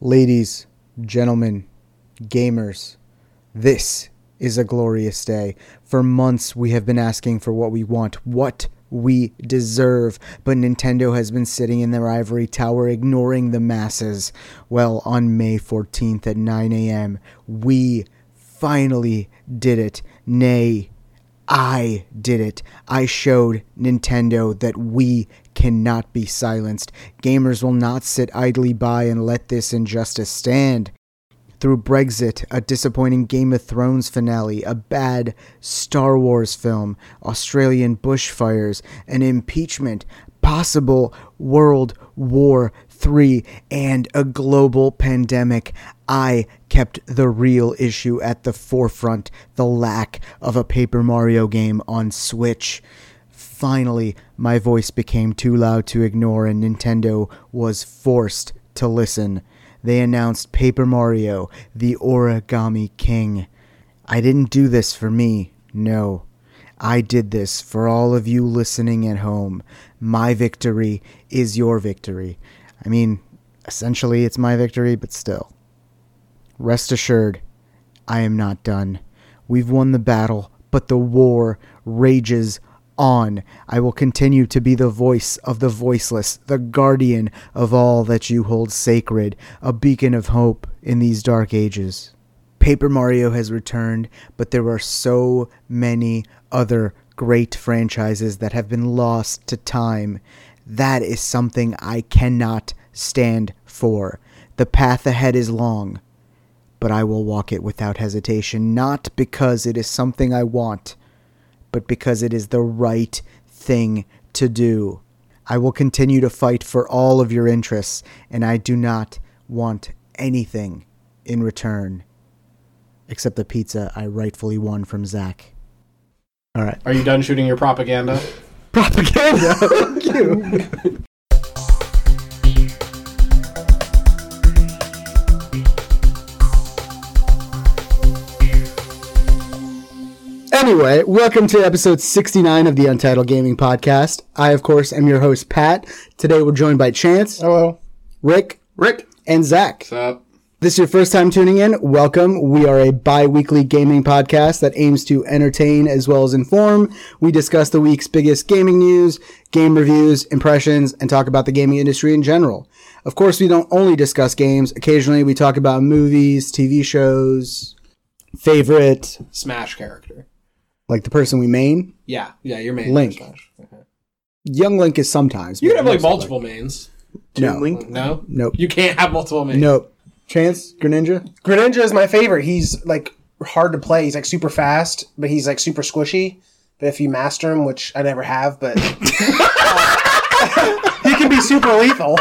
Ladies, gentlemen, gamers, this is a glorious day. For months, we have been asking for what we want, what we deserve, but Nintendo has been sitting in their ivory tower ignoring the masses. Well, on May 14th at 9 a.m., we finally did it. Nay, I did it. I showed Nintendo that we cannot be silenced. Gamers will not sit idly by and let this injustice stand. Through Brexit, a disappointing Game of Thrones finale, a bad Star Wars film, Australian bushfires, an impeachment, possible World War III, and a global pandemic, I kept the real issue at the forefront the lack of a Paper Mario game on Switch. Finally, my voice became too loud to ignore, and Nintendo was forced to listen. They announced Paper Mario, the Origami King. I didn't do this for me, no. I did this for all of you listening at home. My victory is your victory. I mean, essentially, it's my victory, but still. Rest assured, I am not done. We've won the battle, but the war rages on. I will continue to be the voice of the voiceless, the guardian of all that you hold sacred, a beacon of hope in these dark ages. Paper Mario has returned, but there are so many other great franchises that have been lost to time. That is something I cannot stand for. The path ahead is long, but I will walk it without hesitation, not because it is something I want, but because it is the right thing to do. I will continue to fight for all of your interests, and I do not want anything in return except the pizza I rightfully won from Zach. All right. Are you done shooting your propaganda? Propaganda. Thank you. Anyway, welcome to episode 69 of the Untitled Gaming Podcast. I, of course, am your host, Pat. Today we're joined by Chance, Hello. Rick, Rick. and Zach. What's up? This is your first time tuning in. Welcome. We are a bi weekly gaming podcast that aims to entertain as well as inform. We discuss the week's biggest gaming news, game reviews, impressions, and talk about the gaming industry in general. Of course, we don't only discuss games. Occasionally, we talk about movies, TV shows, favorite, Smash character. Like the person we main. Yeah, yeah, your main. Link. Smash. Okay. Young Link is sometimes. You can have like mostly multiple mains. No. Link. No, Nope. You can't have multiple mains. Nope. Chance, Greninja? Greninja is my favorite. He's like hard to play. He's like super fast, but he's like super squishy. But if you master him, which I never have, but uh, he can be super lethal.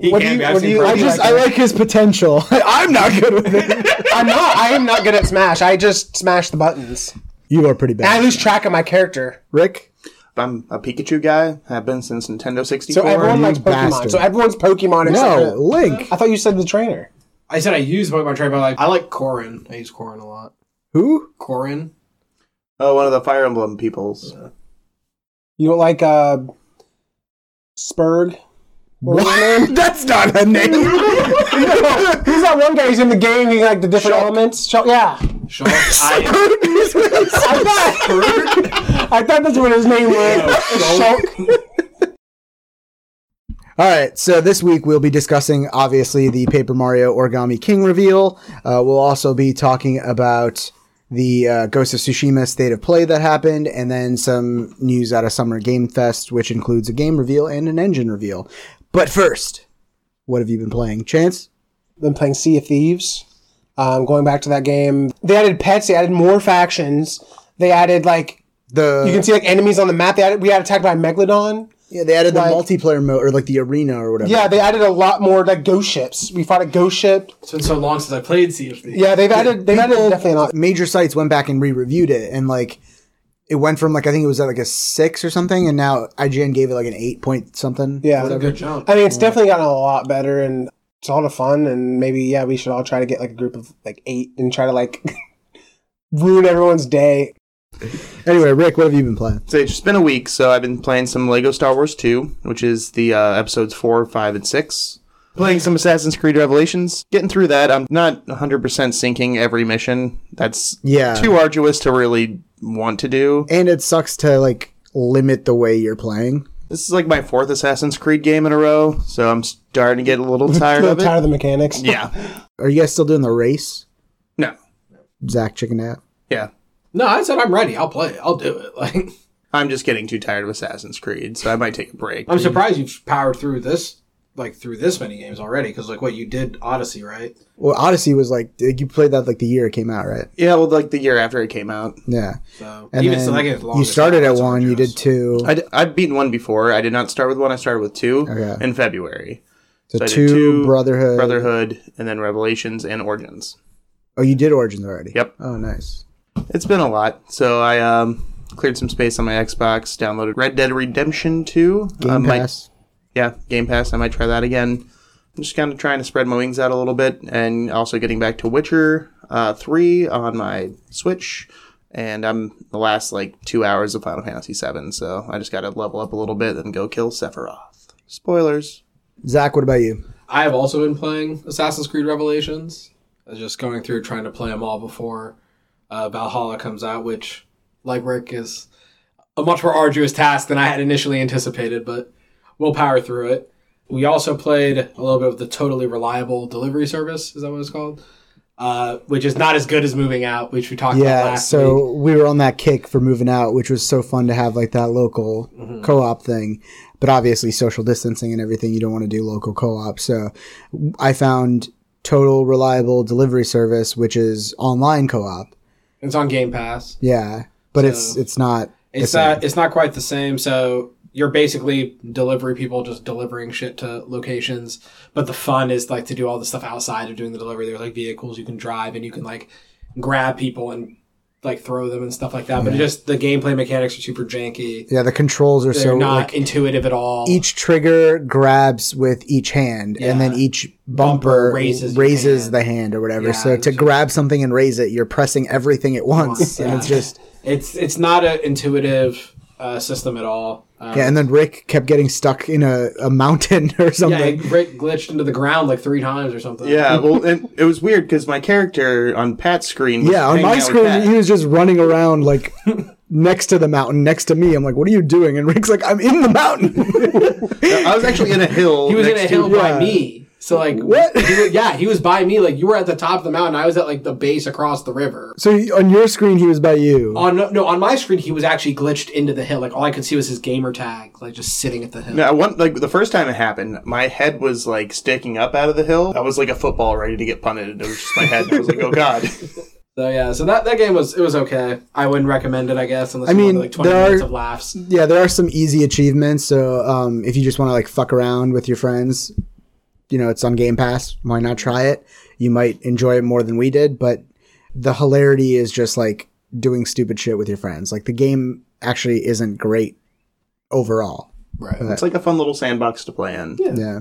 he What do can you- be. I've what do you- I I just, like I like his potential. I'm not good with it. I'm not. I am not good at Smash. I just smash the buttons. You are pretty And I lose track of my character. Rick? I'm a Pikachu guy. I've been since Nintendo 64. So everyone likes Pokemon. bastard. So everyone's Pokemon. except No, for- Link. I thought you said the trainer. I said I use Pokemon Trainer, but like I like Corrin. I use Corrin a lot. Who? Corrin. oh, one of the Fire Emblem peoples. You don't like uh, Spurg? What was his name? That's not a name. He's that one guy who's in the game? He's like the different Shulk. elements. Shulk, yeah. Shulk. I, I thought, I thought that's what his name was. Shulk. All right, so this week we'll be discussing obviously the Paper Mario Origami King reveal. Uh, we'll also be talking about the uh, Ghost of Tsushima State of Play that happened, and then some news out of Summer Game Fest, which includes a game reveal and an engine reveal. But first, what have you been playing, Chance? Been playing Sea of Thieves. Um, going back to that game, they added pets. They added more factions. They added like The you can see like enemies on the map. They added, we got attacked by Megalodon. yeah, they added the multiplayer mode or like the arena or whatever. Yeah, they added a lot more like ghost ships. We fought a ghost ship. it's been so long since I played Sea of Thieves. Yeah, they've added they've added definitely a lot. major sites went back and re-reviewed it and like it went from like I think it was at like a six or something, and now IGN gave it like an eight point something. Yeah. It's a good jump. I mean, it's definitely gotten a lot better, and it's a lot of fun. And maybe yeah, we should all try to get like a group of like eight and try to like ruin everyone's day. Anyway, Rick, what have you been playing? So it's been a week, so I've been playing some Lego Star Wars 2, which is the uh, episodes 4, 5, and 6. Playing some Assassin's Creed Revelations, getting through that. I'm not 100% syncing every mission. That's Yeah. too arduous to really want to do. And it sucks to like limit the way you're playing. This is like my fourth Assassin's Creed game in a row, so I'm starting to get a little tired A of tired of the mechanics. Yeah. Are you guys still doing the race? No. Zach Chicken Nap? Yeah. No, I said I'm ready. I'll play it. I'll do it. Like I'm just getting too tired of Assassin's Creed, so I might take a break. I'm surprised you've powered through this, like through this many games already. Because like what you did Odyssey, right? Well, Odyssey was like you played that like the year it came out, right? Yeah, well, like the year after it came out. Yeah. So And even then so, that game's long you started at one, you did two. I'd, I'd beaten one before. I did not start with one. I started with two Okay. in February. So So two, two, Brotherhood. Brotherhood, and then Revelations and Origins. Oh, you did Origins already. Yep. Oh, nice. It's been a lot. So I um, cleared some space on my Xbox, downloaded Red Dead Redemption 2. Game Um, might- Pass. Yeah, Game Pass. I might try that again. I'm just kind of trying to spread my wings out a little bit and also getting back to Witcher uh, 3 on my Switch. And I'm the last like two hours of Final Fantasy 7, so I just got to level up a little bit and go kill Sephiroth. Spoilers. Zach, what about you? I have also been playing Assassin's Creed Revelations. I was just going through trying to play them all before uh, Valhalla comes out, which, like Rick, is a much more arduous task than I had initially anticipated, but we'll power through it. We also played a little bit of the Totally Reliable Delivery Service, is that what it's called? Uh, which is not as good as Moving Out, which we talked about Yeah, last so week. we were on that kick for moving out, which was so fun to have like that local Mm-hmm. co-op thing. But obviously, social distancing and everything, you don't want to do local co-op. So I found Total Reliable Delivery Service, which is online co-op. It's on Game Pass. Yeah, but it's So- it's not. It's the same. not. It's not quite the same. So you're basically delivery people just delivering shit to locations, but the fun is like to do all the stuff outside of doing the delivery. There's like vehicles you can drive and you can like grab people and like throw them and stuff like that. But just the gameplay mechanics are super janky. yeah, the controls are They're so not like intuitive at all. each trigger grabs with each hand, and then each bumper, Bumper raises raises, hand. the hand or whatever. Yeah, so to grab something and raise it, you're pressing everything at once, and it's just it's it's not an intuitive uh, system at all. Um, yeah. And then Rick kept getting stuck in a, a mountain or something. it Rick glitched into the ground like three times or something. Yeah, well, and it was weird because my character on Pat's screen. Was Yeah, on my screen, he was just running around like next to the mountain, next to me. I'm like, "What are you doing?" And Rick's like, "I'm in the mountain." I was actually in a hill. He was in next a to- hill yeah. by me. So like What? he was- yeah, he was by me. Like you were at the top of the mountain. I was at like the base across the river. so he- on your screen, he was by you. On no, no, on my screen, he was actually glitched into the hill. Like all I could see was his gamer tag, like just sitting at the hill. No, one like the first time it happened, my head was like sticking up out of the hill. I was like a football ready to get punted. and It was just my head. I was like, oh god. So yeah, so that, that game was it was okay. I wouldn't recommend it, I guess, unless I you mean, want like twenty there minutes are- of laughs. yeah, there are some easy achievements. So um, if you just want to like fuck around with your friends, you know, it's on Game Pass. Why not try it? You might enjoy it more than we did, but the hilarity is just like doing stupid shit with your friends. Like the game actually isn't great overall. Right. It's like a fun little sandbox to play in. Yeah.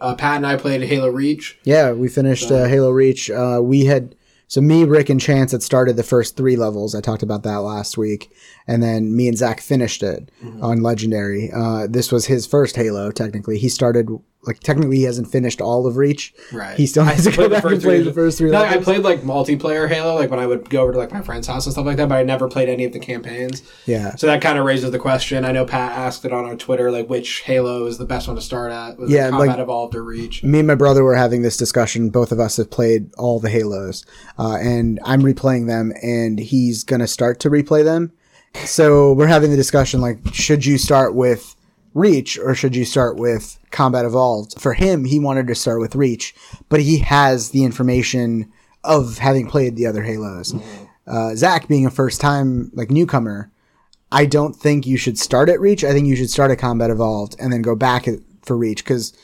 Uh, Pat and I played Halo Reach. Yeah, we finished uh, Halo Reach. Uh, we had so me, Rick, and Chance had started the first three levels. I talked about that last week, and then me and Zach finished it on Legendary. Uh, this was his first Halo. Technically, he started like technically he hasn't finished all of Reach. Right. He still has to go back and play the first three No, levels. I played like multiplayer Halo, like when I would go over to like my friend's house and stuff like that, but I never played any of the campaigns. yeah. So that kind of raises the question. I know Pat asked it on our Twitter, like which Halo is the best one to start at? Was Yeah, it Combat like- Evolved or Reach? me and my brother were having this discussion. Both of us have played all the Halos, uh, and I'm replaying them, and he's gonna start to replay them. So we're having the discussion like, should you start with Reach or should you start with Combat Evolved? For him, he wanted to start with Reach, but he has the information of having played the other Halos. Uh, Zach, being a first time like newcomer, I don't think you should start at Reach. I think you should start at Combat Evolved and then go back at, for Reach because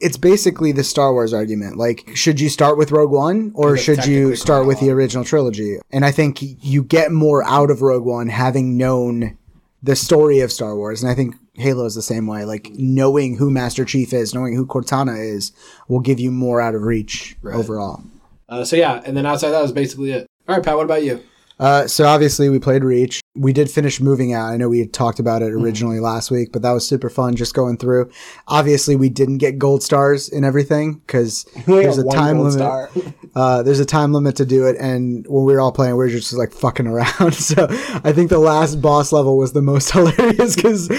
it's basically the Star Wars argument. Like, should you start with Rogue One or should you start with the original trilogy? And I think you get more out of Rogue One having known the story of Star Wars. And I think Halo is the same way. Like, knowing who Master Chief is, knowing who Cortana is, will give you more out of Reach overall. Uh, so yeah, and then outside that was basically it. All right, Pat, what about you? Uh, so obviously we played Reach. We did finish moving out. I know we had talked about it originally last week, but that was super fun just going through. Obviously, we didn't get gold stars in everything because We a time limit. star. Uh, there's a time limit to do it, and when we were all playing, we were just like fucking around. So I think the last boss level was the most hilarious because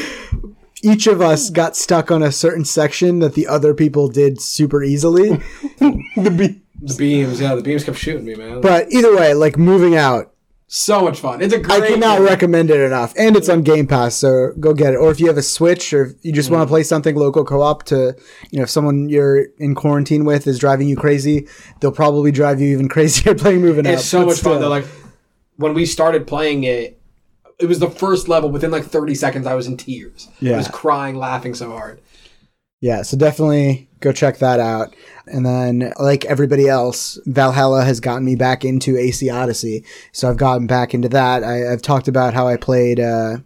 each of us got stuck on a certain section that the other people did super easily. the be- The beams, yeah, the beams kept shooting me, man. But either way, like moving out, so much fun. It's a great. I cannot game. recommend it enough, and it's on Game Pass, so go get it. Or if you have a Switch, or if you just Mm. want to play something local co-op to, you know, if someone you're in quarantine with is driving you crazy, they'll probably drive you even crazier playing moving. It's so but much fun still. though. Like when we started playing it, it was the first level. Within like 30 seconds, I was in tears. I Yeah. was crying, laughing so hard. Yeah, so definitely go check that out. And then, like everybody else, Valhalla has gotten me back into AC Odyssey. So I've gotten back into that. I, I've talked about how I played uh,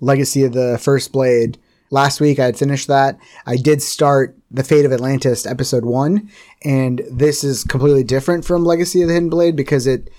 Legacy of the First Blade. Last week I had finished that. I did start The Fate of Atlantis episode one, and this is completely different from Legacy of the Hidden Blade because it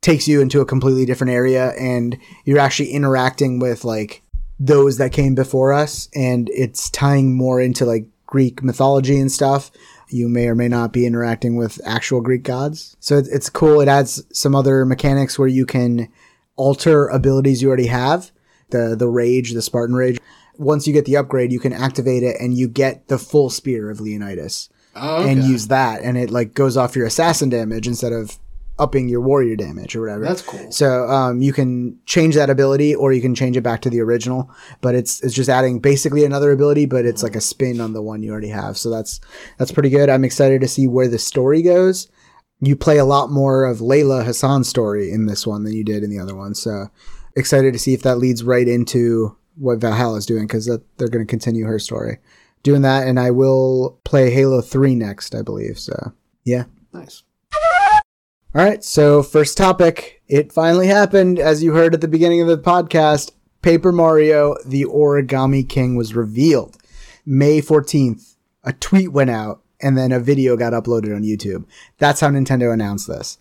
takes you into a completely different area and you're actually interacting with like those that came before us and it's tying more into like Greek mythology and stuff. You may or may not be interacting with actual Greek gods. So it's, it's cool. It adds some other mechanics where you can alter abilities you already have. The, the rage, the Spartan rage. Once you get the upgrade, you can activate it and you get the full spear of Leonidas Oh, and use that. And it like goes off your assassin damage instead of upping your warrior damage or whatever. That's cool. So um, you can change that ability, or you can change it back to the original. But it's it's just adding basically another ability, but it's like a spin on the one you already have. So that's that's pretty good. I'm excited to see where the story goes. You play a lot more of Layla Hassan's story in this one than you did in the other one. So excited to see if that leads right into what Valhalla is doing because they're going to continue her story. Doing that, and I will play Halo 3 next, I believe. So, yeah. Nice. All right, so first topic. It finally happened, as you heard at the beginning of the podcast. Paper Mario, the Origami King, was revealed. May 14th, a tweet went out, and then a video got uploaded on YouTube. That's how Nintendo announced this.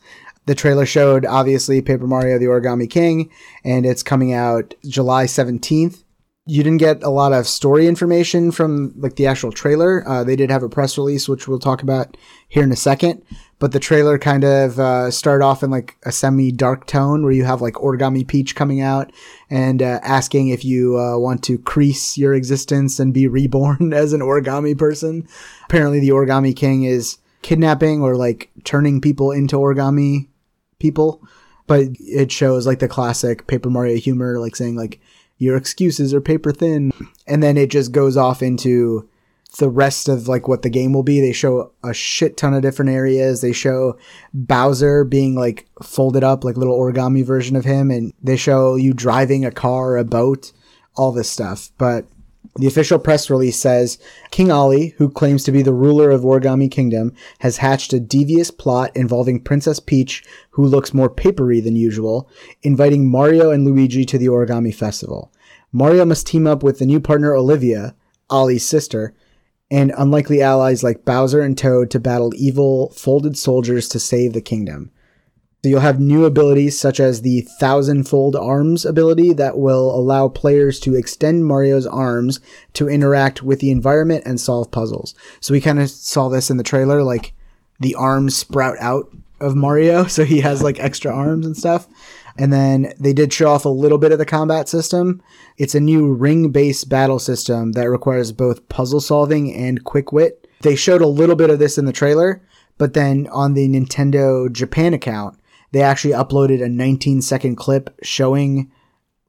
The trailer showed, obviously, Paper Mario, the Origami King, and it's coming out July 17th. You didn't get a lot of story information from like the actual trailer. Uh, they did have a press release, which we'll talk about here in a second. But the trailer kind of uh, started off in like a semi-dark tone, where you have like Origami Peach coming out and uh, asking if you uh, want to crease your existence and be reborn as an origami person. Apparently, the Origami King is kidnapping or like turning people into origami people. But it shows like the classic Paper Mario humor, like saying like your excuses are paper thin, and then it just goes off into the rest of like what the game will be. They show a shit ton of different areas. They show Bowser being like folded up, like little origami version of him, and they show you driving a car, a boat, all this stuff. But the official press release says King Olly, who claims to be the ruler of Origami Kingdom, has hatched a devious plot involving Princess Peach, who looks more papery than usual, inviting Mario and Luigi to the Origami Festival. Mario must team up with the new partner Olivia, Olly's sister, and unlikely allies like Bowser and Toad to battle evil folded soldiers to save the kingdom. So you'll have new abilities such as the thousand-fold arms ability that will allow players to extend Mario's arms to interact with the environment and solve puzzles. So we kind of saw this in the trailer, like the arms sprout out of Mario, so he has like extra arms and stuff. And then they did show off a little bit of the combat system. It's a new ring-based battle system that requires both puzzle solving and quick wit. They showed a little bit of this in the trailer, but then on the Nintendo Japan account, they actually uploaded a 19 second clip showing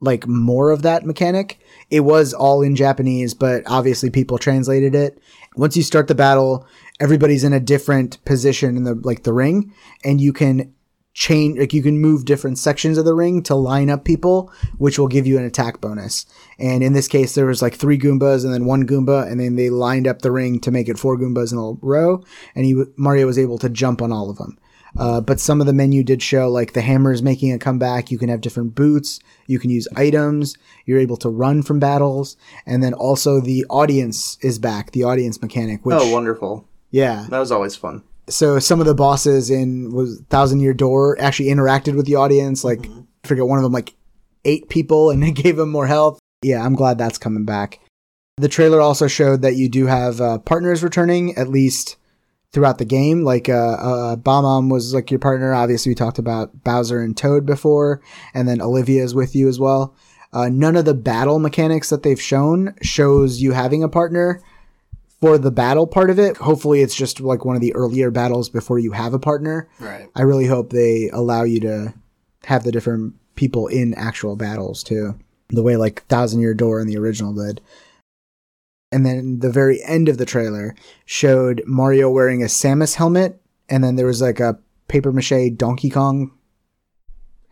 like more of that mechanic. It was all in Japanese, but obviously people translated it. Once you start the battle, everybody's in a different position in the like the ring and you can change like you can move different sections of the ring to line up people which will give you an attack bonus and in this case there was like three goombas and then one goomba and then they lined up the ring to make it four goombas in a row and he mario was able to jump on all of them uh, but some of the menu did show like the hammer is making a comeback you can have different boots you can use items you're able to run from battles and then also the audience is back the audience mechanic which oh, wonderful. yeah That was always fun. So some of the bosses in was Thousand Year Door actually interacted with the audience. Like I forget one of them like ate people and it gave them more health. Yeah, I'm glad that's coming back. The trailer also showed that you do have uh, partners returning at least throughout the game. Like uh, uh, Bob-omb was like your partner. Obviously, we talked about Bowser and Toad before, and then Olivia is with you as well. Uh, none of the battle mechanics that they've shown shows you having a partner for the battle part of it. Hopefully, it's just like one of the earlier battles before you have a partner. Right. I really hope they allow you to have the different people in actual battles too, the way like Thousand Year Door in the original did. And then the very end of the trailer showed Mario wearing a Samus helmet, and then there was like a paper mache Donkey Kong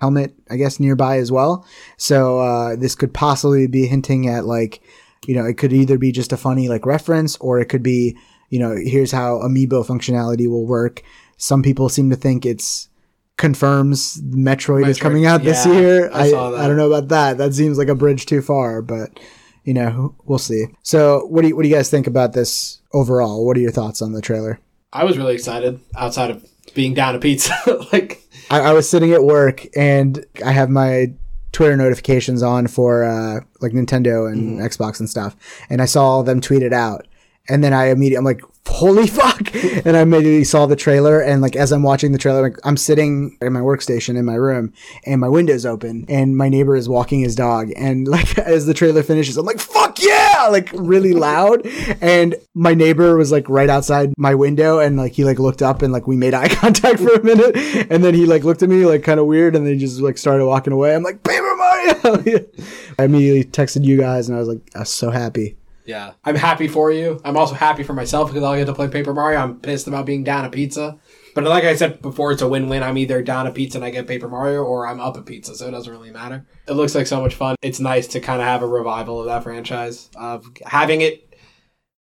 helmet, I guess, nearby as well. So uh, this could possibly be hinting at like, you know, it could either be just a funny like reference, or it could be, you know, here's how amiibo functionality will work. Some people seem to think it's confirms Metroid, is coming out this year. I I. I don't know about that. That seems like a bridge too far, but you know, we'll see. So, what do you what do you guys think about this overall? What are your thoughts on the trailer? I was really excited outside of being down a pizza. like, I, I was sitting at work and I have my Twitter notifications on for uh, like Nintendo and Xbox and stuff, and I saw them tweet it out, and then I immediately I'm like, holy fuck! And I immediately saw the trailer, and like as I'm watching the trailer, like I'm sitting in my workstation in my room, and my window's open, and my neighbor is walking his dog, and like as the trailer finishes, I'm like, fuck yeah! Like really loud, and my neighbor was like right outside my window, and like he like looked up, and like we made eye contact for a minute, and then he like looked at me like kind of weird, and then he just like started walking away. I'm like, Paper Mario! I immediately texted you guys, and I was like, I was so happy. Yeah, I'm happy for you. I'm also happy for myself because I'll get to play Paper Mario. I'm pissed about being down a pizza. But like I said before, it's a win-win. I'm either down a pizza and I get Paper Mario, or I'm up a pizza, so it doesn't really matter. It looks like so much fun. It's nice to kind of have a revival of that franchise, of having it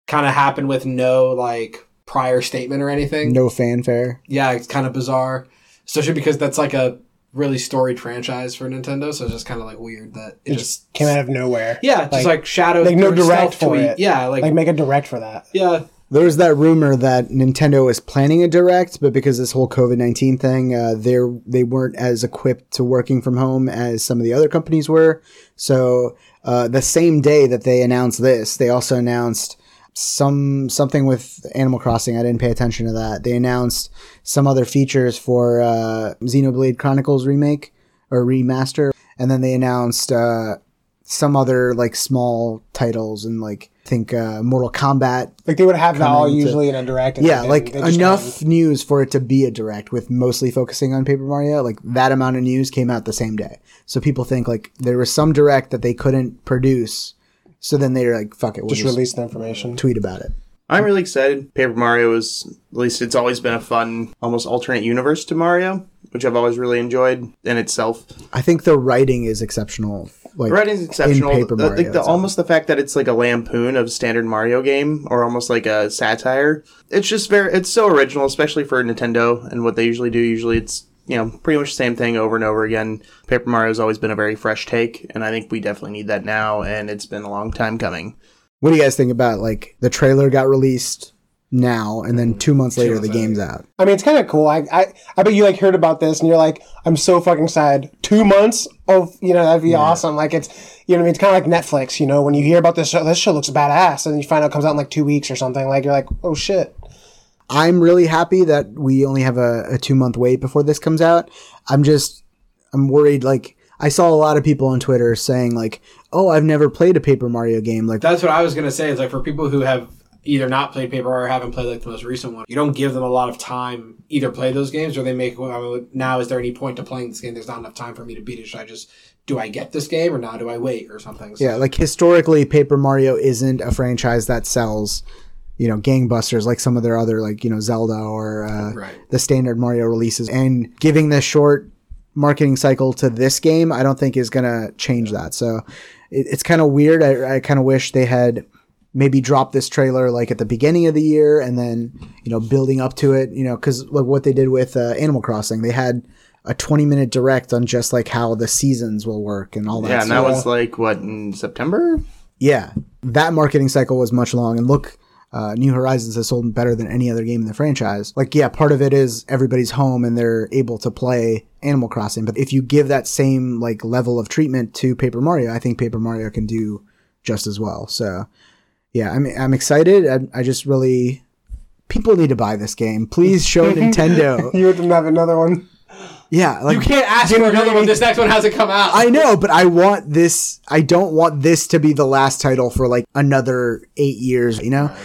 kind of happen with no like prior statement or anything. No fanfare. Yeah, it's kind of bizarre, especially because that's like a really storied franchise for Nintendo. So it's just kind of like weird that it, It just just came out of nowhere. yeah, just like, Shadow, like, no direct for tweet. it. Yeah, like, Like make a direct for that. yeah, There was that rumor that Nintendo was planning a direct, but because this whole COVID nineteen thing, uh, they they weren't as equipped to working from home as some of the other companies were. So uh, the same day that they announced this, they also announced some something with Animal Crossing. I didn't pay attention to that. They announced some other features for uh, Xenoblade Chronicles remake or remaster, and then they announced uh, some other like small titles and like I think uh, Mortal Kombat Like they would have that all Coming to- usually in a direct. and yeah, they like. They enough news for it to be a direct with mostly focusing on Paper Mario. Like that amount of news came out the same day. So people think like there was some direct that they couldn't produce. So then they're like, fuck it, we'll just just, release the information. tweet about it. I'm really excited. Paper Mario is at least it's always been a fun, almost alternate universe to Mario, which I've always really enjoyed in itself. I think the writing is exceptional. Like The is exceptional. in Paper The- Mario like the, almost the fact that it's like a lampoon of standard Mario game, or almost like a satire. It's just very, it's so original, especially for Nintendo and what they usually do. Usually, it's you know pretty much the same thing over and over again. Paper Mario's always been a very fresh take, and I think we definitely need that now. And it's been a long time coming. What do you guys think about like the trailer got released now and then two months later the game's out? I mean, it's kind of cool. I, I I bet you like heard about this and you're like, I'm so fucking sad. Two months of you know that'd be awesome. Like it's you know what I mean. It's kind of like Netflix. You know when you hear about this show, this show looks badass, and you find out it comes out in like two weeks or something. Like you're like, oh shit. I'm really happy that we only have a, a two month wait before this comes out. I'm just, I'm worried. Like, I saw a lot of people on Twitter saying, like, oh, I've never played a Paper Mario game. Like, that's what I was gonna say. It's like for people who have either not played Paper Mario or haven't played like the most recent one, you don't give them a lot of time either play those games or they make well, now. Is there any point to playing this game? There's not enough time for me to beat it. Should I just do I get this game or now do I wait or something? So- yeah, like historically, Paper Mario isn't a franchise that sells, you know, gangbusters like some of their other, like, you know, Zelda or uh, Right. the standard Mario releases. And giving this short marketing cycle to this game, I don't think is going to change that. So it, it's kind of weird. I, I kind of wish they had maybe dropped this trailer like at the beginning of the year and then, you know, building up to it, you know, because like what they did with uh, Animal Crossing, they had a 20 minute direct on just like how the seasons will work and all that Yeah, and stuff. that was like what in September. Yeah, that marketing cycle was much long. And look, uh, New Horizons has sold better than any other game in the franchise. Like, yeah, part of it is everybody's home and they're able to play Animal Crossing. But if you give that same like level of treatment to Paper Mario, I think Paper Mario can do just as well. So, yeah, I'm I'm excited. I, I just really people need to buy this game. Please show Nintendo. You would have another one. Yeah, like You can't ask for another one. This next one hasn't come out. I know, but I want this. I don't want this to be the last title for like another eight years. You know,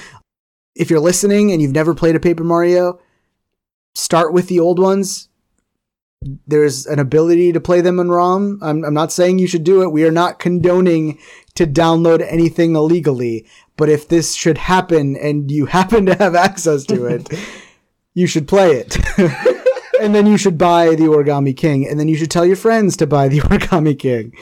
if you're listening and you've never played a Paper Mario, start with the old ones. There's an ability to play them in ROM. I'm, I'm not saying you should do it. We are not condoning to download anything illegally. But if this should happen and you happen to have access to it, you should play it. and then you should buy the Origami King, and then you should tell your friends to buy the Origami King.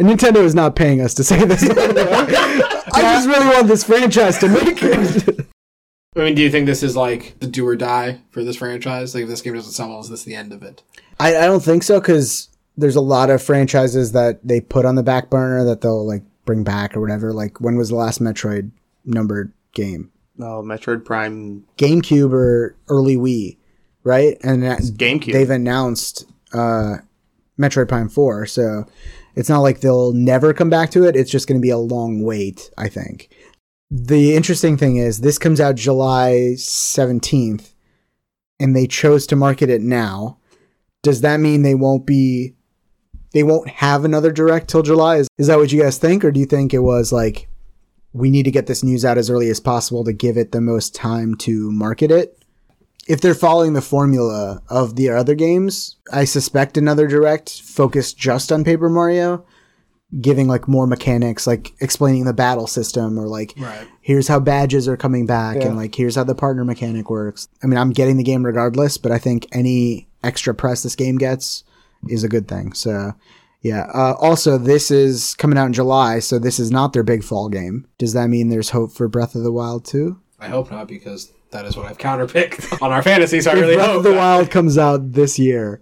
And Nintendo is not paying us to say this. I just really want this franchise to make it. I mean, do you think this is like the do or die for this franchise? Like, if this game doesn't sell well, is this the end of it? I, I don't think so because there's a lot of franchises that they put on the back burner that they'll like bring back or whatever. Like when was the last Metroid numbered game? Oh, Metroid Prime GameCube or early Wii, right? And that, GameCube. they've announced uh, Metroid Prime 4. So it's not like they'll never come back to it. It's just going to be a long wait, I think. The interesting thing is, this comes out July 17th, and they chose to market it now. Does that mean they won't be. They won't have another direct till July? Is, is that what you guys think? Or do you think it was like, we need to get this news out as early as possible to give it the most time to market it? If they're following the formula of the other games, I suspect another direct focused just on Paper Mario, giving like more mechanics, like explaining the battle system or like Right. here's how badges are coming back Yeah. and like here's how the partner mechanic works. I mean, I'm getting the game regardless, but I think any extra press this game gets is a good thing. So, yeah. Uh, also, this is coming out in July, so this is not their big fall game. Does that mean there's hope for Breath of the Wild too? I hope not, because that is what I've counterpicked on our fantasy. So I really Breath hope. the that- Wild comes out this year,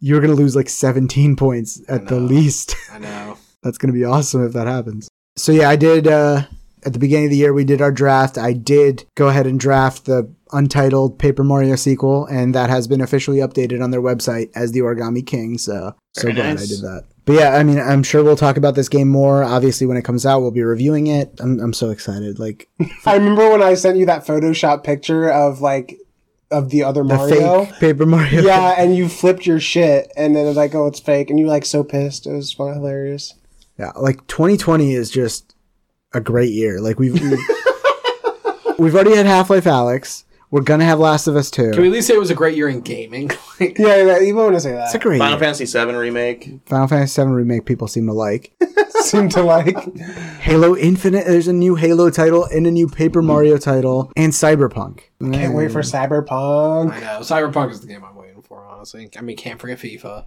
you're gonna lose like 17 points at the least. I know. That's gonna be awesome if that happens. So yeah, I did. Uh, at the beginning of the year, we did our draft. I did go ahead and draft the untitled Paper Mario sequel, and that has been officially updated on their website as the Origami King. So so Very glad nice. I did that. But yeah, I mean, I'm sure we'll talk about this game more. Obviously, when it comes out, we'll be reviewing it. I'm I'm so excited. Like I remember when I sent you that Photoshop picture of like of the other the Mario. fake Paper Mario. Yeah, and you flipped your shit, and then it was like, oh, it's fake, and you like so pissed. It was fun, hilarious. Yeah, like 2020 is just a great year. Like we've we've, we've already had Half Life Alyx. We're gonna have Last of Us 2. Can we at least say it was a great year in gaming? Like, Yeah, yeah you want to say that. it's a great Final year. Fantasy VII remake. Final Fantasy VII remake. People seem to like Seemed to like. Halo Infinite. There's a new Halo title and a new Paper Mario title and Cyberpunk. I Can't wait for Cyberpunk. I know. Cyberpunk is the game I'm waiting for, honestly. I mean, can't forget FIFA.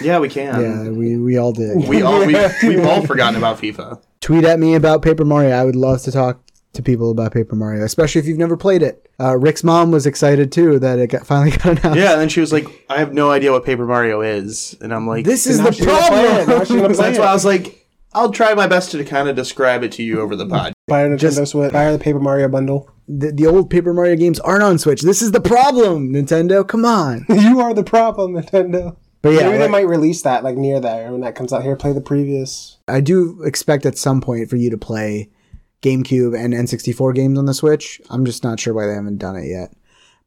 Yeah, we can. Yeah, we we all did. We all we, we've all forgotten about FIFA. Tweet at me about Paper Mario. I would love to talk to people about Paper Mario, especially if you've never played it. Uh, Rick's mom was excited too that it got, finally got announced. Yeah, and then she was like, "I have no idea what Paper Mario is," and I'm like, This is the she's gonna play it. Now she's problem. So that's why I was like, I'll try my best to kind of describe it to you over the pod. Buy a Nintendo Switch. Buy the Paper Mario bundle. the, the old Paper Mario games aren't on Switch. This is the problem, Nintendo. Come on. you are the problem, Nintendo. But yeah, Maybe they might release that like near there when that comes out. Here, play the previous. I do expect at some point for you to play GameCube and N64 games on the Switch. I'm just not sure why they haven't done it yet.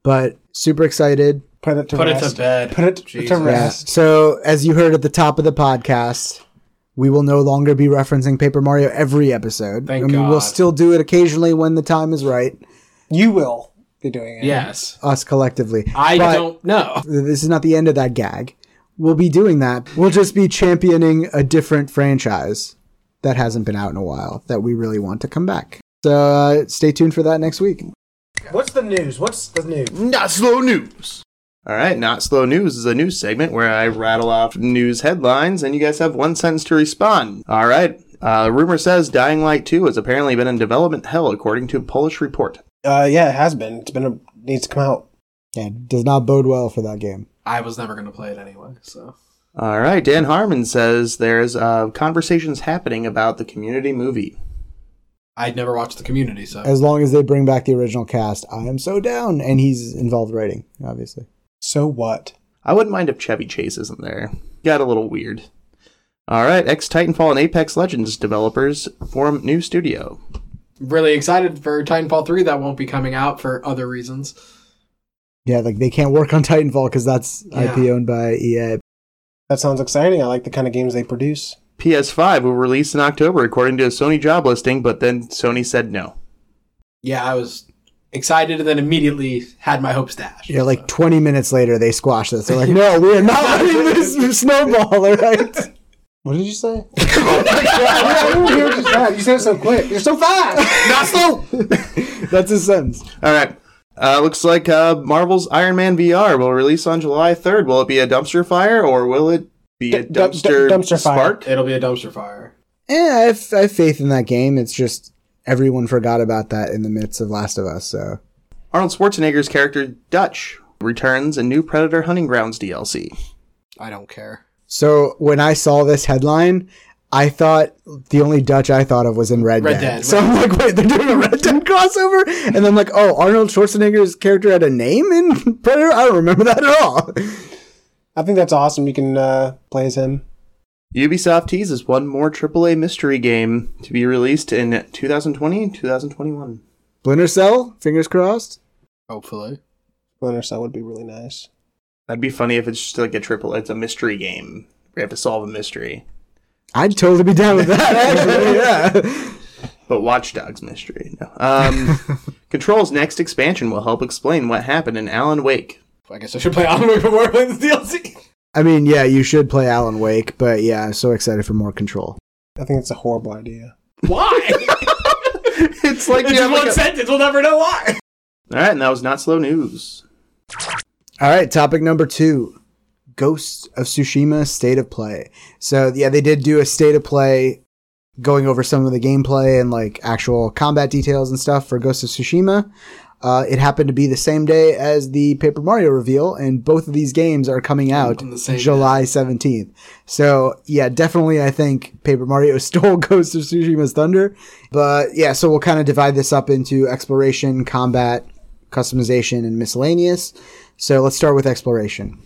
But super excited. Put it to Put it rest. to bed. Put it Jesus. to Yeah. rest. So as you heard at the top of the podcast, we will no longer be referencing Paper Mario every episode. Thank I mean, we'll still do it occasionally when the time is right. You will be doing it. Yes. Us collectively. I But- don't know. this is not the end of that gag. We'll be doing that. We'll just be championing a different franchise that hasn't been out in a while that we really want to come back. So uh, stay tuned for that next week. What's the news? What's the news? Not slow news. All right, not slow news is a news segment where I rattle off news headlines and you guys have one sentence to respond. All right. Uh, rumor says Dying Light 2 has apparently been in development hell, according to a Polish report. Uh, yeah, it has been. It's been a needs to come out. Yeah, it does not bode well for that game. I was never going to play it anyway, so. All right, Dan Harmon says there's uh, conversations happening about the community movie. I'd never watched the community, so As long as they bring back the original cast, I am so down. And he's involved writing, obviously. So what? I wouldn't mind if Chevy Chase isn't there. Got a little weird. All right, ex Titanfall and Apex Legends developers form new studio. really excited for Titanfall 3 that won't be coming out for other reasons. Yeah, like they can't work on Titanfall because that's Yeah. IP owned by EA. That sounds exciting. I like the kind of games they produce. PS5 will release in October according to a Sony job listing, but then Sony said no. Yeah, I was excited and then immediately had my hopes dashed. Yeah, like 20 minutes later, they squash this. They're like, no, we are not letting this snowball, all right? What did you say? I didn't you said. You said it so quick. You're so fast. Not slow! That's his sentence. All right. Uh, looks like uh, Marvel's Iron Man VR will release on July 3rd. Will it be a dumpster fire or will it be a D- dum- dumpster, dum- dumpster fire. spark? It'll be a dumpster fire. Yeah, I have, I have faith in that game. It's just everyone forgot about that in the midst of Last of Us, so. Arnold Schwarzenegger's character Dutch returns in new Predator Hunting Grounds DLC. I don't care. So when I saw this headline, I thought the only Dutch I thought of was in Red, Red Dead. Dead, So right. I'm like, wait, they're doing a Red Dead crossover? And then I'm like, oh, Arnold Schwarzenegger's character had a name in Predator? I don't remember that at all. I think that's awesome. You can uh, play as him. Ubisoft teases one more AAA mystery game to be released in 2020 2021. Splinter Cell, fingers crossed. Hopefully. Splinter Cell would be really nice. That'd be funny if it's just like a triple. It's a mystery game. We have to solve a mystery, I'd totally be down with that, actually, yeah. but Watch Dogs mystery. No. Um, Control's next expansion will help explain what happened in Alan Wake. I guess I should play Alan Wake before I play the DLC. I mean, yeah, you should play Alan Wake, but yeah, I'm so excited for more control. I think it's a horrible idea. Why? it's like it's you have one like a- sentence. We'll never know why. All right, and that was not slow news. All right, topic number two Ghost of Tsushima State of Play. So, yeah, they did do a state of play going over some of the gameplay and like actual combat details and stuff for Ghost of Tsushima. Uh, it happened to be the same day as the Paper Mario reveal, and both of these games are coming out On the same July 17th. So, yeah, definitely, I think Paper Mario stole Ghost of Tsushima's thunder. But yeah, so we'll kind of divide this up into exploration, combat, customization, and miscellaneous. So let's start with exploration.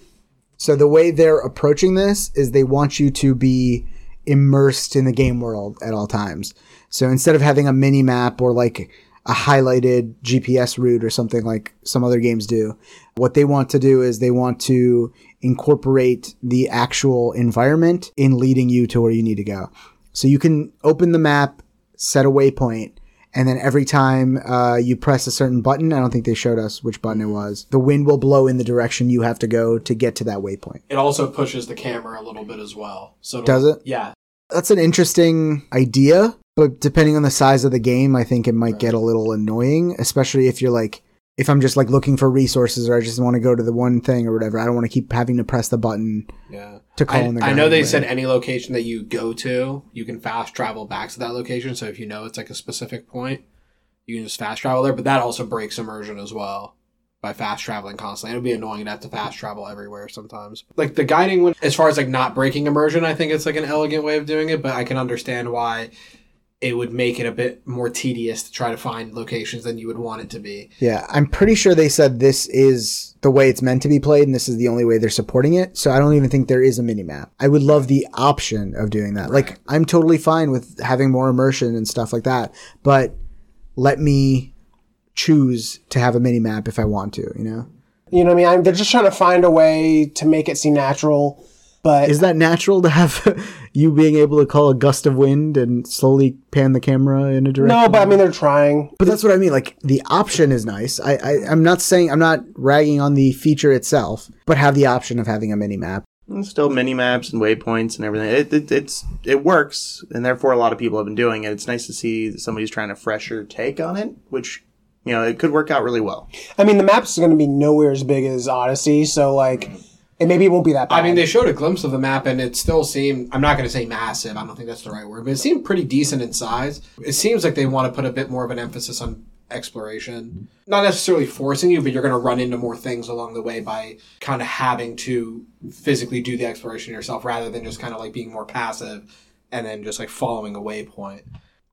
So the way they're approaching this is they want you to be immersed in the game world at all times. So instead of having a mini map or like a highlighted GPS route or something like some other games do, what they want to do is they want to incorporate the actual environment in leading you to where you need to go. So you can open the map, set a waypoint, and then every time uh, you press a certain button, I don't think they showed us which button it was, the wind will blow in the direction you have to go to get to that waypoint. It also pushes the camera a little bit as well. So Does it? Yeah. That's an interesting idea, but depending on the size of the game, I think it might get a little annoying, especially if you're like, if I'm just like looking for resources or I just want to go to the one thing or whatever. I don't want to keep having to press the button Yeah. To call I, in the I know they said any location that you go to, you can fast travel back to that location. So if you know it's like a specific point, you can just fast travel there. But that also breaks immersion as well by fast traveling constantly. It would be annoying to have to fast travel everywhere sometimes. Like the guiding one, as far as like not breaking immersion, I think it's like an elegant way of doing it. But I can understand why it would make it a bit more tedious to try to find locations than you would want it to be. Yeah, I'm pretty sure they said this is the way it's meant to be played and this is the only way they're supporting it. So I don't even think there is a mini map. I would love the option of doing that. Like I'm totally fine with having more immersion and stuff like that, but let me choose to have a mini map if I want to, you know? You know what I mean? I'm, they're just trying to find a way to make it seem natural. But Is that natural to have you being able to call a gust of wind and slowly pan the camera in a direction? no, but I mean they're trying. But that's what I mean. Like the option is nice. I, I I'm not saying I'm not ragging on the feature itself, but have the option of having a mini map. And still mini maps and waypoints and everything. It, it it's it works, and therefore a lot of people have been doing it. It's nice to see that somebody's trying a fresher take on it, which you know it could work out really well. I mean the map's going to be nowhere as big as Odyssey, so like, and maybe it won't be that bad. I mean, they showed a glimpse of the map, and it still seemed. I'm not going to say massive. I don't think that's the right word, but it seemed pretty decent in size. It seems like they want to put a bit more of an emphasis on exploration, not necessarily forcing you, but you're going to run into more things along the way by kind of having to physically do the exploration yourself, rather than just kind of like being more passive and then just like following a waypoint.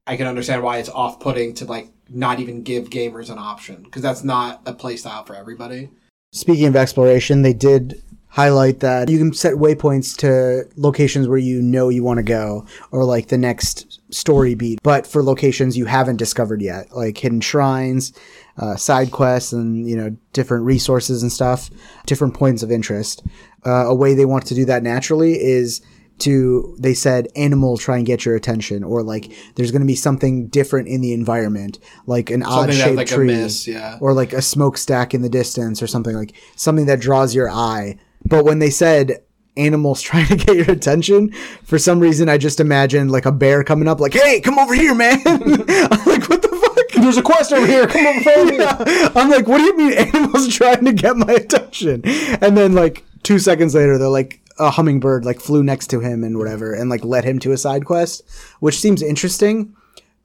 I can understand why it's off putting to like not even give gamers an option because that's not a play style for everybody. Speaking of exploration, they did highlight that you can set waypoints to locations where you know you want to go or like the next story beat, but for locations you haven't discovered yet, like hidden shrines, uh, side quests, and you know different resources and stuff, different points of interest. Uh, a way they want to do that naturally is to they said animal try and get your attention or like there's going to be something different in the environment like an odd shaped like a tree miss, yeah. or like a smokestack in the distance or something like something that draws your eye. But when they said animals trying to get your attention, for some reason I just imagined like a bear coming up, like, "Hey, come over here, man!" I'm like, "What the fuck?" There's a quest over here. Come over follow me. I'm like, "What do you mean animals trying to get my attention?" And then like two seconds later, they're like. A hummingbird like flew next to him and whatever, and like led him to a side quest, which seems interesting,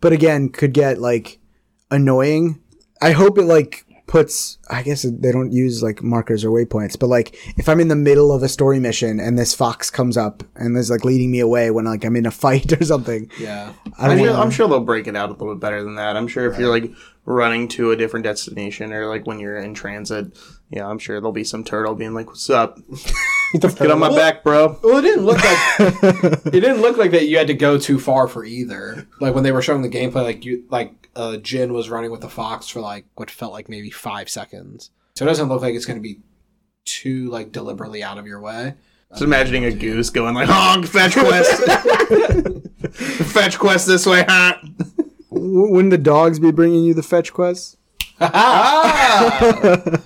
but again could get like annoying. I hope it like puts I guess they don't use like markers or waypoints, but like if I'm in the middle of a story mission and this fox comes up and is like leading me away when like I'm in a fight or something. Yeah. I don't I'm sure, know. I'm sure they'll break it out a little bit better than that. I'm sure if you're like running to a different destination or like when you're in transit, yeah, I'm sure there'll be some turtle being like, "What's up? Get on my back, bro." Well, it didn't look like it didn't look like that you had to go too far for either. Like when they were showing the gameplay, like you like uh, Jin was running with the fox for like what felt like maybe five seconds. So it doesn't look like it's going to be too like deliberately out of your way. Just imagining a goose going like, "Honk, fetch quest, fetch quest this way, huh?" W- Wouldn't the dogs be bringing you the fetch quests?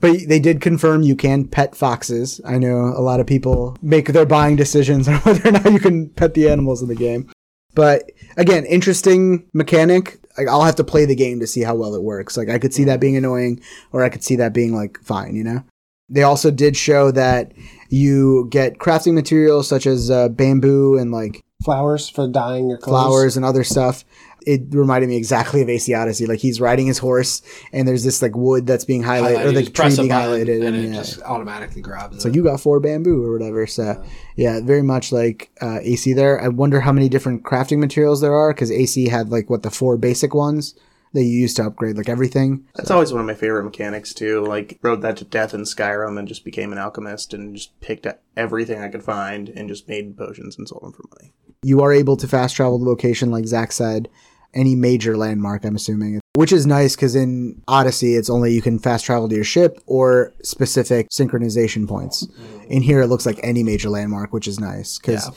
But they did confirm you can pet foxes. I know a lot of people make their buying decisions on whether or not you can pet the animals in the game. But again, interesting mechanic. Like, I'll have to play the game to see how well it works. Like I could see that being annoying, or I could see that being like fine. You know. They also did show that you get crafting materials such as uh, bamboo and like Flowers for dyeing your clothes. flowers and other stuff. It reminded me exactly of AC Odyssey. Like he's riding his horse, and there's this like wood that's being highlighted, or You the just tree being highlighted, and and it yeah. just automatically grabs So it. you got four bamboo or whatever. So yeah, very much like uh, AC there. I wonder how many different crafting materials there are because AC had like what the four basic ones that you used to upgrade like everything. That's always one of my favorite mechanics too. Like rode that to death in Skyrim and just became an alchemist and just picked up everything I could find and just made potions and sold them for money. You are able to fast travel the location, like Zach said, any major landmark. I'm assuming, which is nice because in Odyssey, it's only you can fast travel to your ship or specific synchronization points. In here, it looks like any major landmark, which is nice because. Yeah.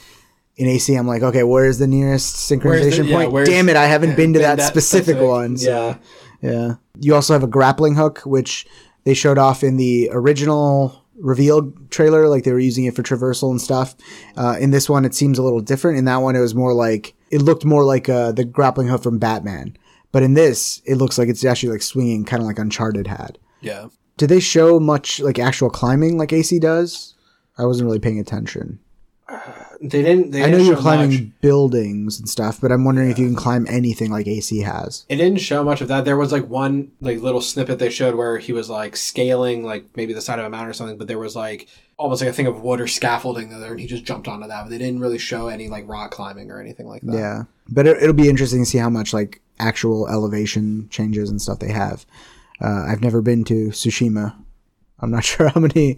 In AC, I'm like, okay, where's the nearest Where's the- synchronization yeah, point? Damn it, I haven't been to that, that specific, specific. one. So, Yeah. yeah. You also have a grappling hook, which they showed off in the original reveal trailer. Like they were using it for traversal and stuff. Uh, in this one, it seems a little different. In that one, it was more like it looked more like uh, the grappling hook from Batman. But in this, it looks like it's actually like swinging, kind of like Uncharted had. Yeah. Did they show much like actual climbing like AC does? I wasn't really paying attention. They didn't. They I know didn't you're climbing much. buildings and stuff, but I'm wondering if you can climb anything like AC has. It didn't show much of that. There was like one like little snippet they showed where he was like scaling like maybe the side of a mountain or something, but there was like almost like a thing of wood or scaffolding there, and he just jumped onto that. But they didn't really show any like rock climbing or anything like that. Yeah, but it, it'll be interesting to see how much like actual elevation changes and stuff they have. Uh, I've never been to Tsushima. I'm not sure how many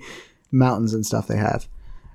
mountains and stuff they have.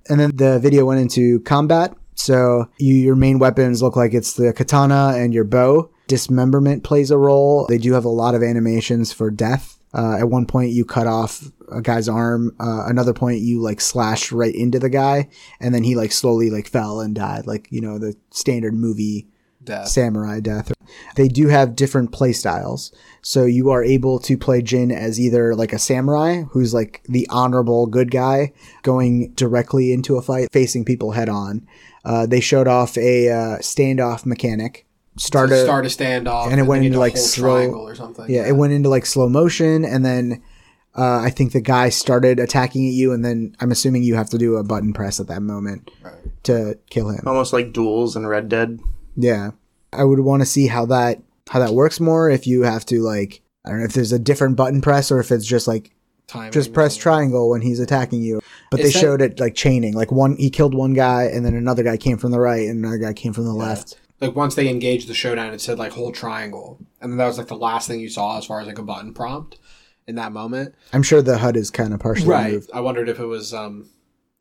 And then the video went into combat. So you, your main weapons look like it's the katana and your bow. Dismemberment plays a role. They do have a lot of animations for death. Uh, at one point, you cut off a guy's arm. Uh, another point, you like slashed right into the guy, and then he like slowly like fell and died, like you know the standard movie Death. samurai death. They do have different play styles. So you are able to play Jin as either like a samurai who's like the honorable good guy going directly into a fight, facing people head on. Uh, they showed off a uh, standoff mechanic. Start To a, start a standoff, and it went into, like, whole slow- triangle or something. yeah, it went into like slow motion, and then uh, I think the guy started attacking at you, and then I'm assuming you have to do a button press at that moment to kill him. Almost like duels in Red Dead. Yeah. I would want to see how that how that works more if you have to like I don't know if there's a different button press or if it's just like Timing just press triangle when he's attacking you. But Is they that- showed it like chaining. Like one he killed one guy and then another guy came from the right and another guy came from the left. Like once they engaged the showdown, it said like hold triangle, and then that was like the last thing you saw as far as like a button prompt in that moment. I'm sure the HUD is kind of partially removed. I wondered if it was um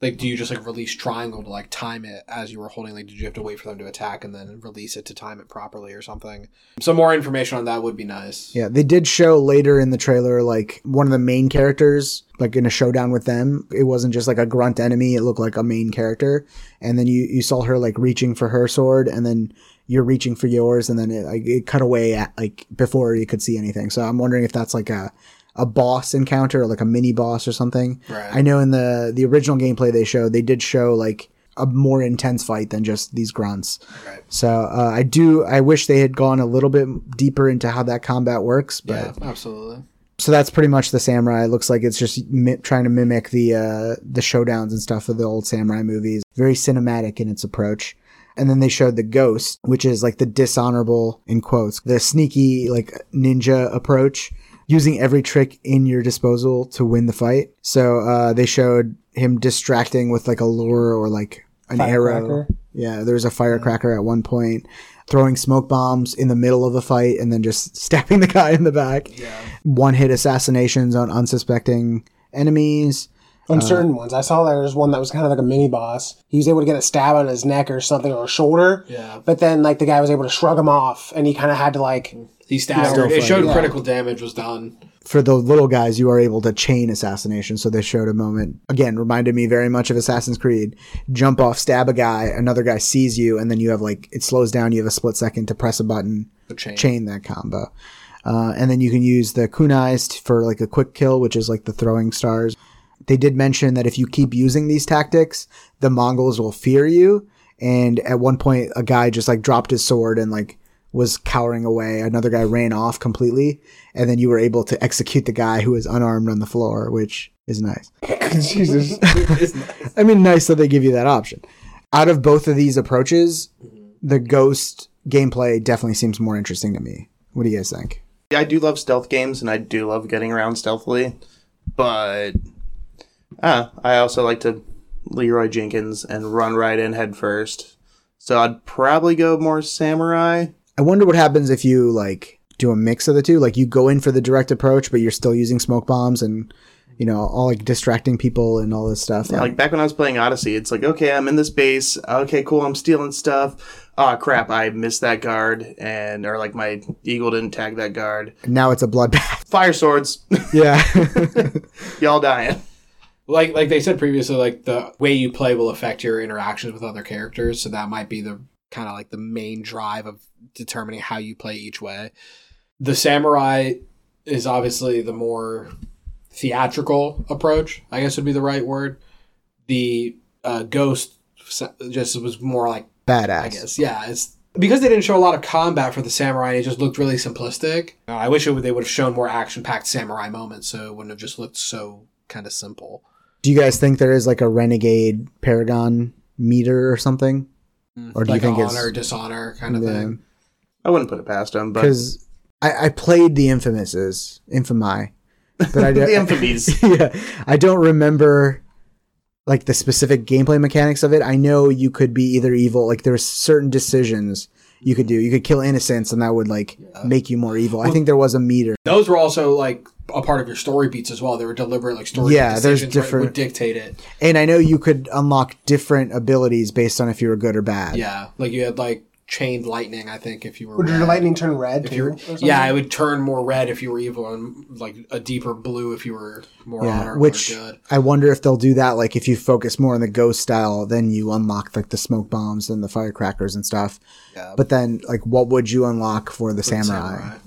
like do you just like release triangle to like time it as you were holding like did you have to wait for them to attack and then release it to time it properly or something some more information on that would be nice Yeah, they did show later in the trailer like one of the main characters, like in a showdown with them. It wasn't just like a grunt enemy; it looked like a main character. And then you you saw her like reaching for her sword, and then you're reaching for yours, and then it like it cut away at like before you could see anything. So I'm wondering if that's like a a boss encounter or like a mini boss or something. Right. I know in the the original gameplay they showed, they did show like a more intense fight than just these grunts. Right. So uh, I do. I wish they had gone a little bit deeper into how that combat works, but yeah absolutely so that's pretty much the samurai. It looks like it's just mi- trying to mimic the uh, the showdowns and stuff of the old samurai movies. Very cinematic in its approach. And then they showed the ghost, which is like the dishonorable in quotes, the sneaky like ninja approach, using every trick in your disposal to win the fight. So uh, they showed him distracting with like a lure or like an arrow. Firecracker. Yeah, was a firecracker at one point, throwing smoke bombs in the middle of a fight and then just stabbing the guy in the back. yeah One hit assassinations on unsuspecting enemies. On certain ones, I saw there was one that was kind of like a mini boss. He was able to get a stab on his neck or something or a shoulder. Yeah. But then, like the guy was able to shrug him off, and he kind of had to like. he stabbed Still it showed yeah. critical damage was done For the little guys, you are able to chain assassination. So they showed a moment, again, reminded me very much of Assassin's Creed. Jump off, stab a guy, another guy sees you, and then you have like, it slows down. You have a split second to press a button, the chain, chain that combo. Uh, and then you can use the kunais for like a quick kill, which is like the throwing stars. They did mention that if you keep using these tactics, the Mongols will fear you. And at one point, a guy just like dropped his sword and like was cowering away. Another guy ran off completely, and then you were able to execute the guy who was unarmed on the floor, which is nice. Jesus. I mean, nice that they give you that option. Out of both of these approaches, the ghost gameplay definitely seems more interesting to me. What do you guys think? I do love stealth games, and I do love getting around stealthily, but ah, I also like to Leroy Jenkins and run right in head first. So I'd probably go more samurai. I wonder what happens if you like do a mix of the two. Like you go in for the direct approach, but you're still using smoke bombs and you know all like distracting people and all this stuff. Yeah, like back when I was playing Odyssey, it's like, okay, I'm in this base. Okay, cool, I'm stealing stuff. Oh crap, I missed that guard, and or like my eagle didn't tag that guard. now it's a bloodbath. Fire swords, yeah. y'all dying. Like like they said previously like the way you play will affect your interactions with other characters so that might be the kind of like the main drive of determining how you play each way the samurai is obviously the more theatrical approach i guess would be the right word the uh, ghost just was more like Badass. I guess. Yeah, it's because they didn't show a lot of combat for the samurai. It just looked really simplistic. Uh, I wish it would, they would have shown more action-packed samurai moments, so it wouldn't have just looked so kind of simple. Do you guys think there is like a renegade paragon meter or something? Mm, or do like you think a it's honor, dishonor kind of Yeah. thing. I wouldn't put it past them, but because I, I played the infamouses, infamy, but I the don't. infamies. yeah, I don't remember like the specific gameplay mechanics of it. I know you could be either evil, like there's certain decisions you could do. You could kill innocents, and that would like make you more evil. I think there was a meter. Those were also like a part of your story beats as well. They were deliberate like story Yeah, there's different- would dictate it. And I know you could unlock different abilities based on if you were good or bad. Yeah, like you had like chained lightning. I think if you were Would your lightning turn red If too? you were, yeah, it would turn more red if you were evil, and like a deeper blue if you were more Yeah, honor which or good. I wonder if they'll do that. Like if you focus more on the ghost style, then you unlock like the smoke bombs and the firecrackers and stuff. Yeah. But then, like, what would you unlock for the samurai?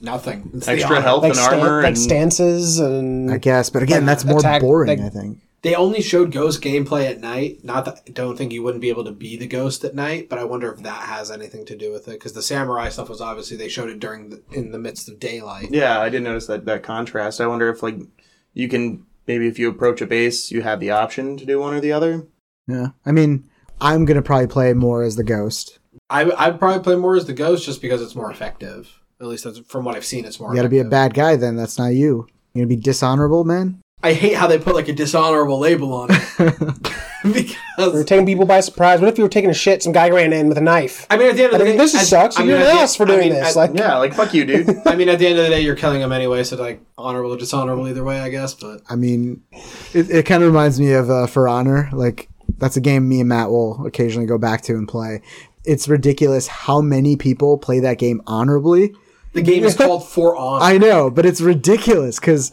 Nothing. It's Extra honor. health like, and stan- armor like and stances and I guess, but again, Like, that's more attack- boring. like- I think. They only showed ghost gameplay at night. Not that I don't think you wouldn't be able to be the ghost at night, but I wonder if that has anything to do with it. Because the samurai stuff was obviously they showed it during the, in the midst of daylight. yeah, I did notice that that contrast. I wonder if like you can maybe if you approach a base, you have the option to do one or the other. Yeah, I mean, I'm gonna probably play more as the ghost. I I'd probably play more as the ghost just because it's more effective. At least that's from what I've seen. It's more. You got to be a bad guy, then. That's not you. You gonna be dishonorable, man. I hate how they put like a dishonorable label on it. We're because taking people by surprise. What if you were taking a shit? Some guy ran in with a knife. I mean, at the end of I the mean, day, this at- sucks. I You're mean, an ass for I doing mean, this. at- Like, Yeah, like fuck you, dude. I mean, at the end of the day, you're killing them anyway, so like honorable or dishonorable either way, I guess. But I mean, it, it kind of reminds me of uh, For Honor. Like that's a game me and Matt will occasionally go back to and play. It's ridiculous how many people play that game honorably. the game is called For Honor. I know, but it's ridiculous because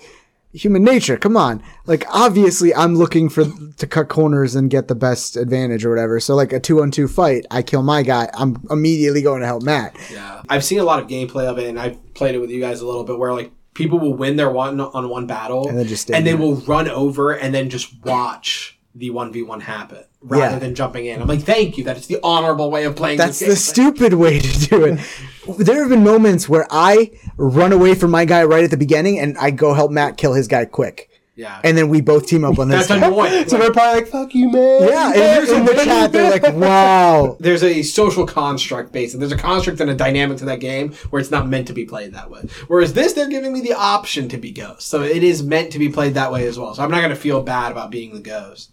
human nature. Come on, like obviously I'm looking for to cut corners and get the best advantage or whatever. So like a two on two fight, I kill my guy. I'm immediately going to help Matt. Yeah, I've seen a lot of gameplay of it, and I've played it with you guys a little bit, where like people will win their one on one battle, And then just and they there. will run over and then just watch the one v one happen rather Yeah. than jumping in. I'm like, thank you. That is the honorable way of playing. That's the stupid way to do it. There have been moments where I run away from my guy right at the beginning and I go help Matt kill his guy quick. Yeah, And then we both team up on this. that's annoying. so they're probably like, "Fuck you, man." Yeah, and in the chat they're like, "Wow." there's a social construct based. There's a construct and a dynamic to that game where it's not meant to be played that way. Whereas this, they're giving me the option to be ghost, so it is meant to be played that way as well. So I'm not going to feel bad about being the ghost.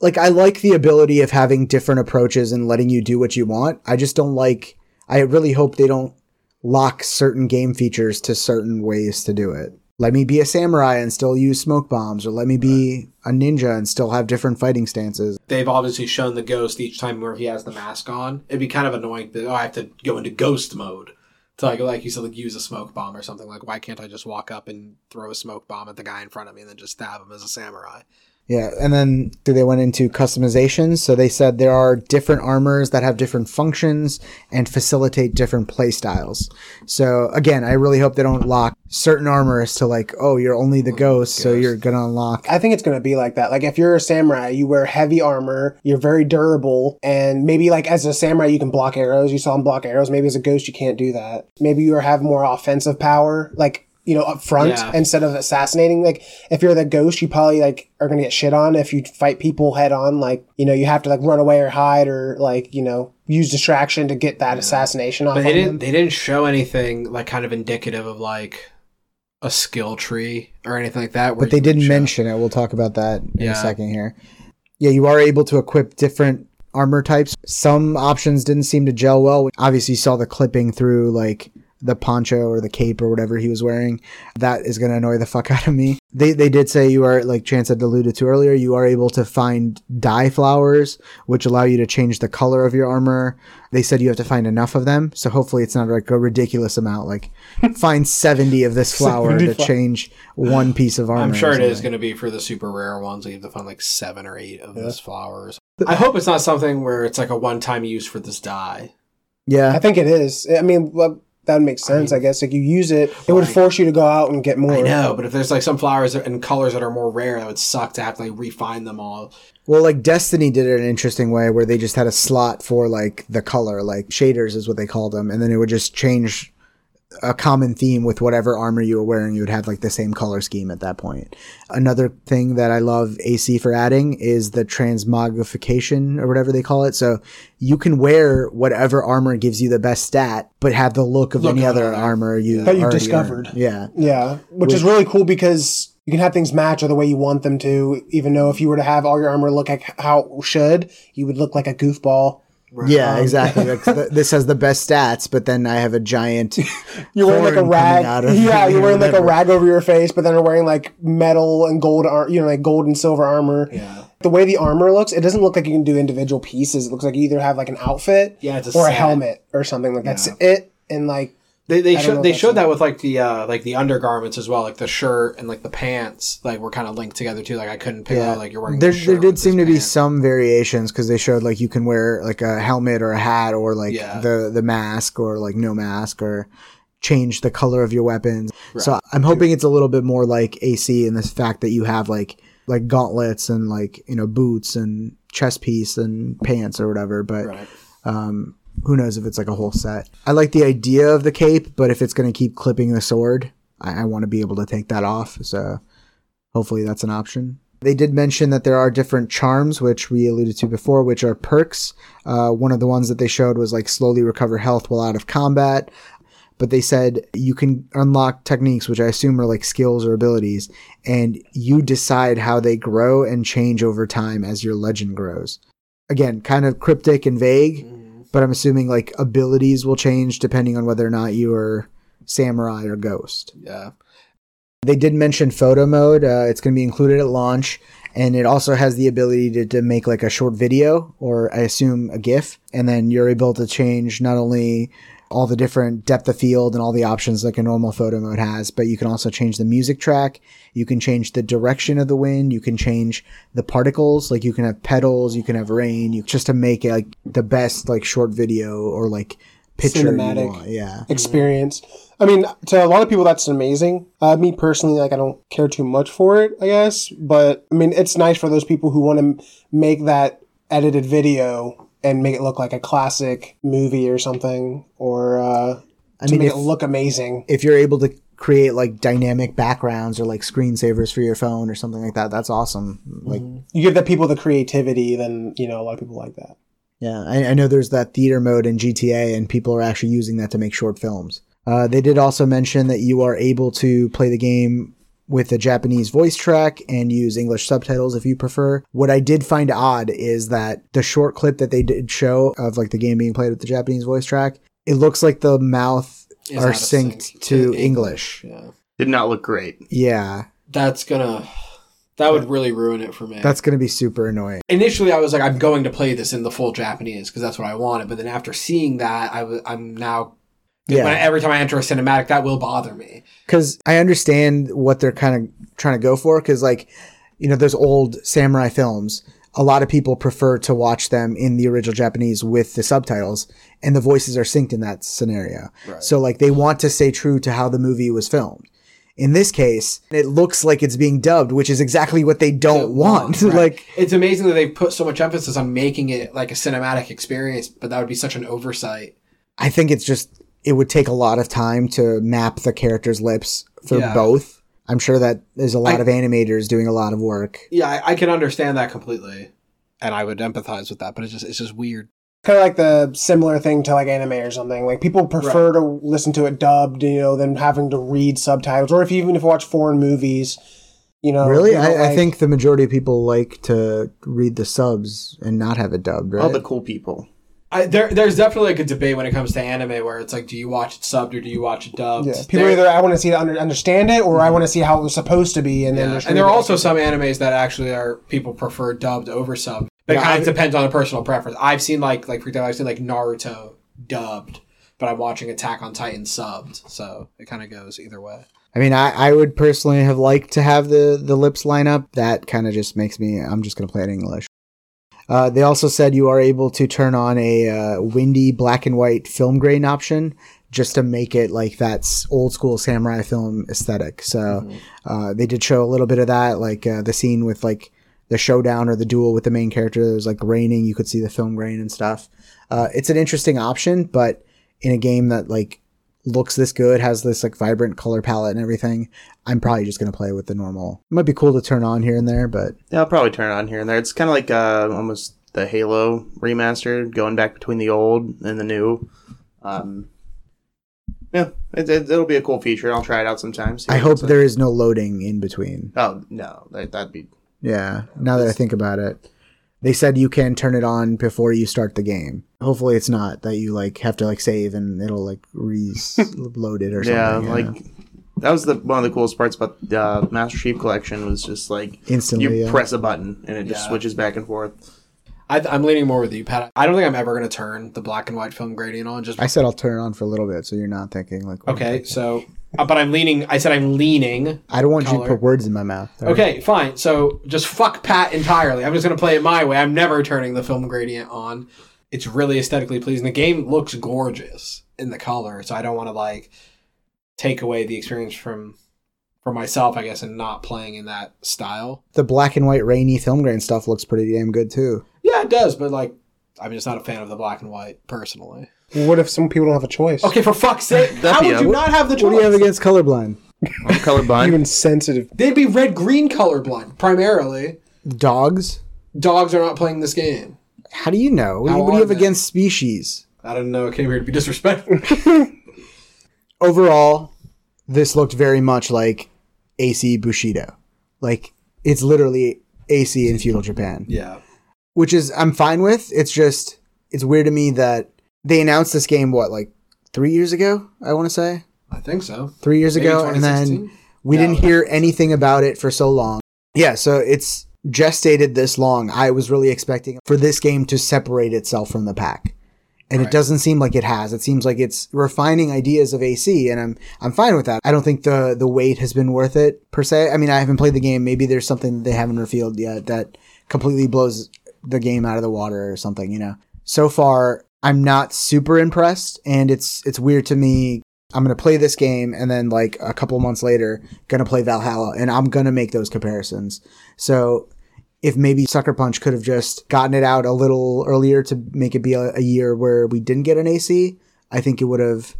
Like I like the ability of having different approaches and letting you do what you want. I just don't like. I really hope they don't lock certain game features to certain ways to do it. Let me be a samurai and still use smoke bombs, or let me be a ninja and still have different fighting stances. they've obviously shown the ghost each time where he has the mask on. It'd be kind of annoying that oh, I have to go into ghost mode to like like you said, like use a smoke bomb or something. Like why can't I just walk up and throw a smoke bomb at the guy in front of me and then just stab him as a samurai? Yeah, and then they went into customizations. So they said there are different armors that have different functions and facilitate different play styles. So again, I really hope they don't lock certain armors to like, oh, you're only the ghost, so you're gonna unlock. I think it's to be like that. Like if you're a samurai, you wear heavy armor, you're very durable, and maybe like as a samurai you can block arrows. You saw him block arrows. Maybe as a ghost you can't do that. Maybe you have more offensive power, like you know, up front Yeah. instead of assassinating. Like if you're the ghost, you probably like are going to get shit on if you fight people head on. Like you know, you have to like run away or hide or like you know use distraction to get that assassination off. But they on didn't them. they didn't show anything like kind of indicative of like a skill tree or anything like that. But they didn't mention it. We'll talk about that in Yeah. a second here. Yeah, you are able to equip different armor types. Some options didn't seem to gel well. Obviously, you saw the clipping through like the poncho or the cape or whatever he was wearing. That is going to annoy the fuck out of me. They they did say you are like Chance had alluded to earlier. You are able to find dye flowers, which allow you to change the color of your armor. They said you have to find enough of them, so hopefully it's not like a ridiculous amount. Like find seventy of this flower to fla- change one piece of armor. I'm sure it is going to be for the super rare ones. You have to find like seven or eight of those flowers. I hope it's not something where it's like a one time use for this dye. Yeah, I think it is. I mean, well, that would make sense. I, guess like you use it, it would force you to go out and get more. I know, but if there's like some flowers and colors that are more rare, that would suck to have to like refine them all. Well, like Destiny did it in an interesting way where they just had a slot for like the color, like shaders is what they called them, and then it would just change a common theme with whatever armor you were wearing. You would have like the same color scheme at that point. Another thing that I love AC for adding is the transmogrification or whatever they call it. So you can wear whatever armor gives you the best stat, but have the look of Look any other armor you That you've discovered. earned. Yeah. Yeah, which, is really cool because you can have things match or the way you want them to. Even though if you were to have all your armor look like how it should, you would look like a goofball. Yeah, um, exactly. Like, th- this has the best stats, but then I have a giant. You're wearing like a rag. Yeah, you're wearing like a rag over your face, but then you're wearing like metal and gold, ar- you know, like gold and silver armor. Yeah. The way the armor looks, it doesn't look like you can do individual pieces. It looks like you either have like an outfit, Yeah, a or a helmet or something like that. that's Yeah. it. And like They they I don't know showed they showed that with like the uh like the undergarments as well, like the shirt and like the pants, like were kind of linked together too. Like I couldn't pick out like you're wearing. There, there did seem to be some variations because they showed like you can wear like a helmet or a hat or like Yeah. the the mask or like no mask or change the color of your weapons. So I'm hoping it's a little bit more like AC in this fact that you have like like gauntlets and like you know boots and chest piece and pants or whatever. But Right. um, who knows if it's like a whole set. I like the idea of the cape, but if it's going to keep clipping the sword, I, I want to be able to take that off. So hopefully that's an option. They did mention that there are different charms, which we alluded to before, which are perks. Uh, one of the ones that they showed was like slowly recover health while out of combat. but they said you can unlock techniques, which I assume are like skills or abilities, and you decide how they grow and change over time as your legend grows. Again, kind of cryptic and vague, but I'm assuming like abilities will change depending on whether or not you are samurai or ghost. Yeah. They did mention photo mode. Uh, it's going to be included at launch, and it also has the ability to, to make like a short video or I assume a GIF, and then you're able to change not only all the different depth of field and all the options like a normal photo mode has, but you can also change the music track. You can change the direction of the wind. You can change the particles. Like you can have petals. You can have rain. You just to make it like the best like short video or like picture. Cinematic. Yeah. experience. I mean, to a lot of people, that's amazing. Uh, me personally, like, I don't care too much for it, I guess. But I mean, it's nice for those people who want to m- make that edited video and make it look like a classic movie or something, or uh, I to mean, make if- it look amazing. if you're able to create like dynamic backgrounds or like screensavers for your phone or something like that, that's awesome. Like, You give the people the creativity, then you know a lot of people like that. yeah, I, I know there's that theater mode in GTA, and people are actually using that to make short films. Uh, they did also mention that you are able to play the game with a Japanese voice track and use English subtitles if you prefer. What I did find odd is that the short clip that they did show of like the game being played with the Japanese voice track, it looks like the mouth Is are out of sync synced to to English. Yeah. Did not look great. Yeah, That's gonna. That would really ruin it for me. that's going to be super annoying. initially I was like, I'm going to play this in the full Japanese because that's what I wanted. But then after seeing that, I was I'm now. Yeah. I, every time I enter a cinematic, that will bother me. because I understand what they're kind of trying to go for. Because like, you know, those old samurai films, a lot of people prefer to watch them in the original Japanese with the subtitles, and the voices are synced in that scenario. So like, they want to stay true to how the movie was filmed. In this case, it looks like it's being dubbed, which is exactly what they don't want. Right. like, it's amazing that they've put so much emphasis on making it like a cinematic experience, but that would be such an oversight. I think it's just it would take a lot of time to map the characters' lips for Yeah. both. I'm sure that there's a lot I- of animators doing a lot of work. Yeah, I, I can understand that completely, and I would empathize with that. But it's just it's just weird. Kind of like the similar thing to like anime or something. Like people prefer to listen to it dubbed, you know, than having to read subtitles. Or if you, even if you watch foreign movies, you know, Really? people I, I like- think the majority of people like to read the subs and not have it dubbed, right? All the cool people. I, there, there's definitely like a debate when it comes to anime where it's like, do you watch it subbed or do you watch it dubbed? Yeah, people There- either I want to see it under, understand it, or I want to see how it was supposed to be, and then Yeah, just and there are also some animes that actually are people prefer dubbed over subbed. But it Yeah, kind of depends on the personal preference. I've seen like like for example, I've seen like Naruto dubbed, but I'm watching Attack on Titan subbed, so it kind of goes either way. I mean, I, I would personally have liked to have the, the lips line up. That kind of just makes me, I'm just going to play it in English. Uh, they also said you are able to turn on a uh, windy black and white film grain option just to make it like that old school samurai film aesthetic. So uh, they did show a little bit of that, like uh, the scene with like the showdown or the duel with the main character. There's like raining, you could see the film grain and stuff. Uh, it's an interesting option, but in a game that like looks this good, has this like vibrant color palette and everything, I'm probably just gonna play with the normal. It might be cool to turn on here and there, but Yeah, I'll probably turn it on here and there. It's kind of like uh, almost the Halo remastered, going back between the old and the new. Um, yeah, it, it, it'll be a cool feature. I'll try it out sometime. see I hope looks like. there is no loading in between. Oh no, that, that'd be Yeah, now that I think about it. They said you can turn it on before you start the game. Hopefully it's not that you like have to like save and it'll like reload it or something. yeah, something. like that was the one of the coolest parts about the uh, Master Chief Collection was just like instantly. you yeah. press a button and it just Yeah. switches back and forth. I, I'm leaning more with you, Pat. I don't think I'm ever going to turn the black and white film gradient on. Just I said I'll turn it on for a little bit, so you're not thinking like. okay, thinking. so uh, but I'm leaning. I said I'm leaning. I don't want you to put words in my mouth. Okay, fine. So just fuck Pat entirely. I'm just gonna play it my way. I'm never turning the film gradient on. It's really aesthetically pleasing. The game looks gorgeous in the color, so I don't want to like take away the experience from for myself, I guess, and not playing in that style. The black and white rainy film grain stuff looks pretty damn good too. Yeah, it does, but like, I'm just not a fan of the black and white personally. What if some people don't have a choice? Okay, for fuck's sake, how That'd be would a- you not have the choice? What do you have against colorblind? I'm colorblind. Even sensitive. They'd be red green colorblind primarily. Dogs? Dogs are not playing this game. How do you know? What, do How you- what do you are have they? against species? I don't know. I came here to be disrespectful. overall, this looked very much like AC Bushido. Like it's literally AC in feudal Japan, Yeah. which is I'm fine with. It's just it's weird to me that they announced this game what like three years ago. I want to say I think so. three years Maybe ago, and then we didn't hear anything about it for so long. Yeah, so it's gestated this long. I was really expecting for this game to separate itself from the pack. And it doesn't seem like it has. It seems like it's refining ideas of AC and I'm I'm fine with that. I don't think the the wait has been worth it per se. I mean, I haven't played the game. Maybe there's something that they haven't revealed yet that completely blows the game out of the water or something, you know. So far, I'm not super impressed and it's it's weird to me I'm gonna play this game and then like a couple months later, gonna play Valhalla, and I'm gonna make those comparisons. So if maybe Sucker Punch could have just gotten it out a little earlier to make it be a, a year where we didn't get an AC, I think it would have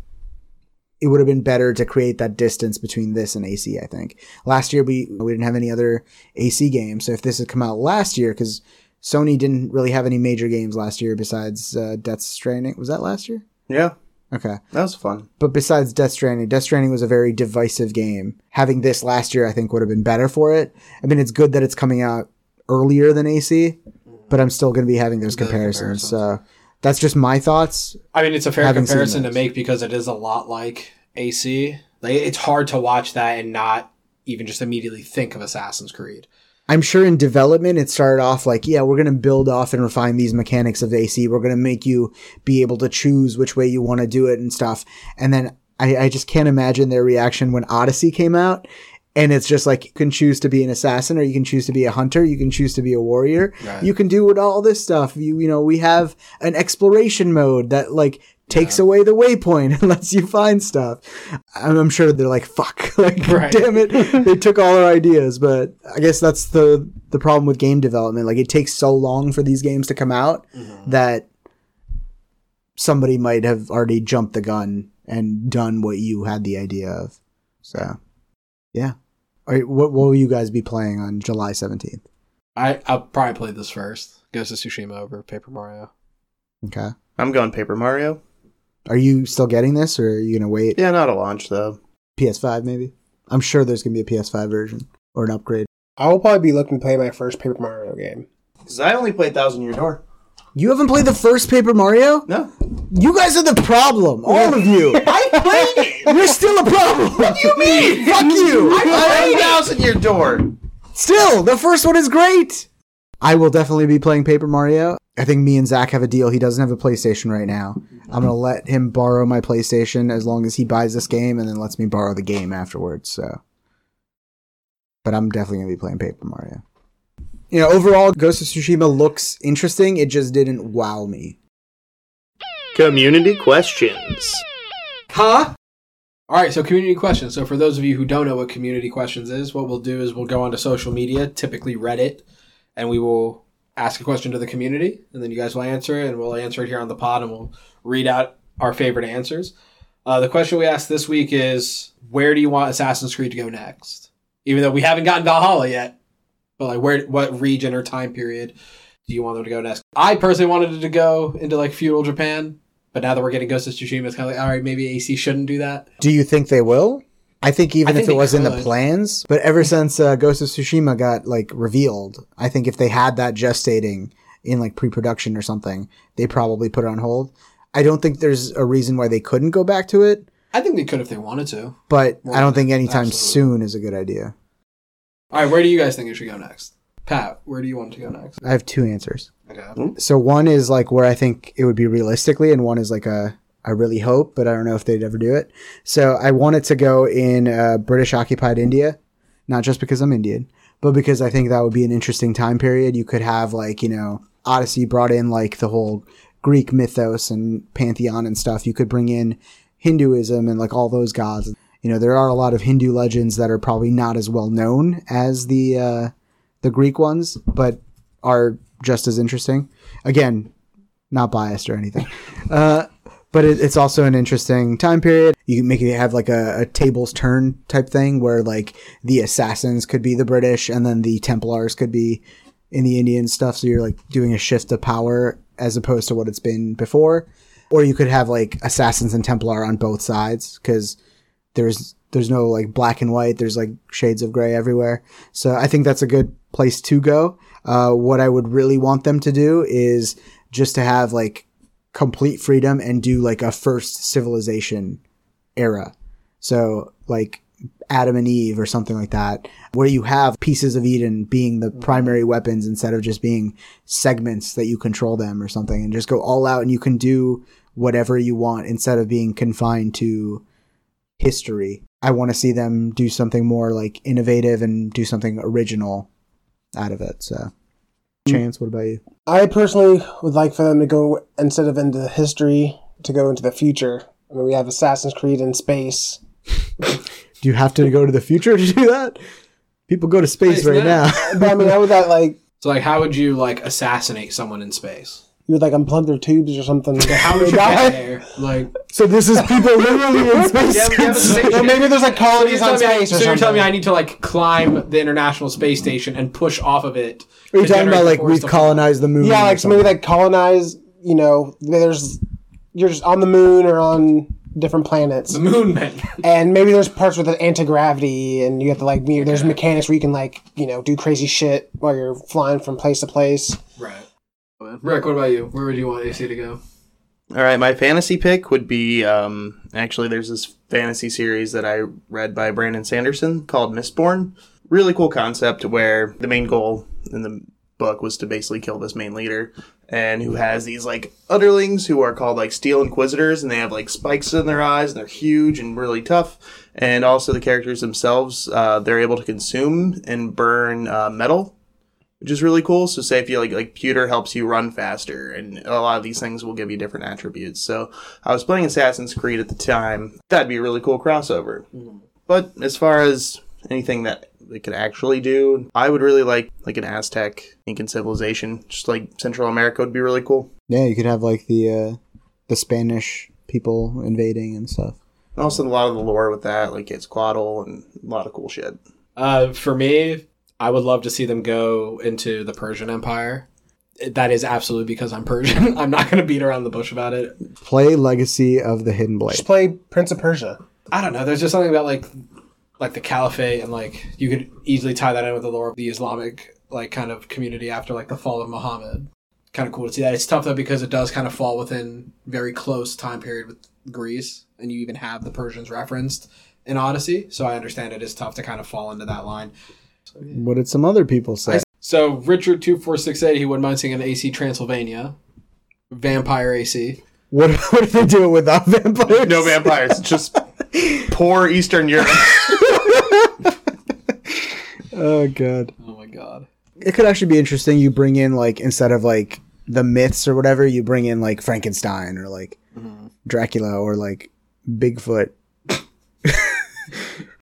it would have been better to create that distance between this and AC. I think last year we we didn't have any other AC games, so if this had come out last year, because Sony didn't really have any major games last year besides uh, Death Stranding. Was that last year? Yeah, Okay. that was fun. But besides Death Stranding, Death Stranding was a very divisive game. Having this last year, I think, would have been better for it. I mean, it's good that it's coming out earlier than AC, but I'm still going to be having those comparisons. comparisons. So that's just my thoughts. I mean, it's a fair comparison to make because it is a lot like AC. Like, it's hard to watch that and not even just immediately think of Assassin's Creed. I'm sure in development, it started off like, yeah, we're going to build off and refine these mechanics of AC. We're going to make you be able to choose which way you want to do it and stuff. And then I, I just can't imagine their reaction when Odyssey came out. And it's just like you can choose to be an assassin or you can choose to be a hunter. You can choose to be a warrior. Right. You can do all this stuff. You, you know, we have an exploration mode that like takes away the waypoint and lets you find stuff. I'm, I'm sure they're like, fuck, like, Right. damn it. they took all our ideas, but I guess that's the, the problem with game development. Like it takes so long for these games to come out mm-hmm. that somebody might have already jumped the gun and done what you had the idea of. So, yeah. All right, what, what will you guys be playing on July 17th? I, I'll probably play this first. Ghost of Tsushima over Paper Mario. Okay. I'm going Paper Mario. Are you still getting this or are you going to wait? Yeah, not a launch though. PS5 maybe? I'm sure there's going to be a PS5 version or an upgrade. I will probably be looking to play my first Paper Mario game. Because I only played Thousand Year Door. You haven't played the first Paper Mario? No, You guys are the problem. All of you. I played it. You're still a problem. What do you mean? Fuck you. I played Thousand Year Door. Still, the first one is great. I will definitely be playing Paper Mario. I think me and Zach have a deal. He doesn't have a PlayStation right now. I'm gonna let him borrow my PlayStation as long as he buys this game and then lets me borrow the game afterwards. So, but I'm definitely gonna be playing Paper Mario. You know, overall, Ghost of Tsushima looks interesting. It just didn't wow me. Community questions. Huh? All right, so community questions. So for those of you who don't know what community questions is, what we'll do is we'll go onto social media, typically Reddit, and we will ask a question to the community, and then you guys will answer it, and we'll answer it here on the pod, and we'll read out our favorite answers. Uh, the question we asked this week is, where do you want Assassin's Creed to go next? Even though we haven't gotten Valhalla yet, but like, where, what region or time period do you want them to go next? I personally wanted it to go into like feudal Japan, but now that we're getting Ghost of Tsushima, it's kind of like, all right, maybe AC shouldn't do that. Do you think they will? I think even I if think it they was in the plans, but ever since uh, Ghost of Tsushima got like revealed, I think if they had that gestating in like pre-production or something, they probably put it on hold. I don't think there's a reason why they couldn't go back to it, I think they could if they wanted to. but Well, I don't think anytime absolutely. soon is a good idea. All right, where do you guys think it should go next? Pat, where do you want to go next? I have two answers. Okay. So one is like where I think it would be realistically, and one is like a I really hope, but I don't know if they'd ever do it. So I want it to go in uh, British occupied India, not just because I'm Indian, but because I think that would be an interesting time period. You could have like you know Odyssey brought in like the whole Greek mythos and pantheon and stuff. You could bring in Hinduism and like all those gods. You know, there are a lot of Hindu legends that are probably not as well known as the uh, the Greek ones, but are just as interesting. Again, not biased or anything. Uh, but it, it's also an interesting time period. You can make it have like a, a tables turn type thing where like the assassins could be the British and then the Templars could be in the Indian stuff. So you're like doing a shift of power as opposed to what it's been before. Or you could have like assassins and Templar on both sides because there's there's no like black and white. There's like shades of gray everywhere. So I think that's a good place to go. Uh, what I would really want them to do is just to have like complete freedom and do like a first civilization era. So like Adam and Eve or something like that, where you have pieces of Eden being the primary weapons instead of just being segments that you control them or something and just go all out and you can do whatever you want instead of being confined to history. I want to see them do something more like innovative and do something original out of it. So, Mm. Chance, what about you? I personally would like for them to go instead of into the history to go into the future. I mean, we have Assassin's Creed in space. Do you have to go to the future to do that? People go to space Space right now. now. But I mean, how would that like? So like, how would you like assassinate someone in space? You would like unplug their tubes or something. How would you Die? get there? Like, so this is people literally in space. Yeah, we have a maybe there's like so colonies on telling me, I, space so or you're telling me I need to like climb the International Space Station and push off of it? Are you talking about like force we've colonized the moon? yeah, like so maybe like colonize. You know, there's you're just on the moon or on different planets. the moon men? and maybe there's parts with the anti-gravity and you have to like me there's mechanics where you can like you know do crazy shit while you're flying from place to place right. Rick, what about you? Where would you want AC to go? All right, my fantasy pick would be um, actually there's this fantasy series that I read by Brandon Sanderson called Mistborn. Really cool concept where the main goal in the book was to basically kill this main leader and who has these like utterlings who are called like steel inquisitors and they have like spikes in their eyes and they're huge and really tough and also the characters themselves uh, they're able to consume and burn uh, metal which is really cool. So say if you like like pewter helps you run faster, and a lot of these things will give you different attributes. So I was playing Assassin's Creed at the time. That'd be a really cool crossover. But as far as anything that they could actually do, I would really like like an Aztec Incan civilization. Just like Central America would be really cool. yeah, you could have like the uh, the Spanish people invading and stuff. And also a lot of the lore with that, like Quetzalcoatl and a lot of cool shit. Uh, for me, I would love to see them go into the Persian Empire. That is absolutely because I'm Persian. I'm not going to beat around the bush about it. Play Legacy of the Hidden Blade. just play prince of persia I don't know. There's just something about like like the caliphate and like you could easily tie that in with the lore of the Islamic like kind of community after like the fall of Muhammad. Kind of cool to see that. It's tough though because it does kind of fall within very close time period with Greece, and you even have the Persians referenced in Odyssey. So I understand it is tough to kind of fall into that line. What did some other people say? So Richard two four six eight, he wouldn't mind seeing an AC Transylvania, Vampire AC. What what if they do it without vampires? No vampires, just poor Eastern Europe. Oh god. Oh my god. It could actually be interesting. You bring in like instead of like the myths or whatever, you bring in like Frankenstein or like mm-hmm. Dracula or like Bigfoot.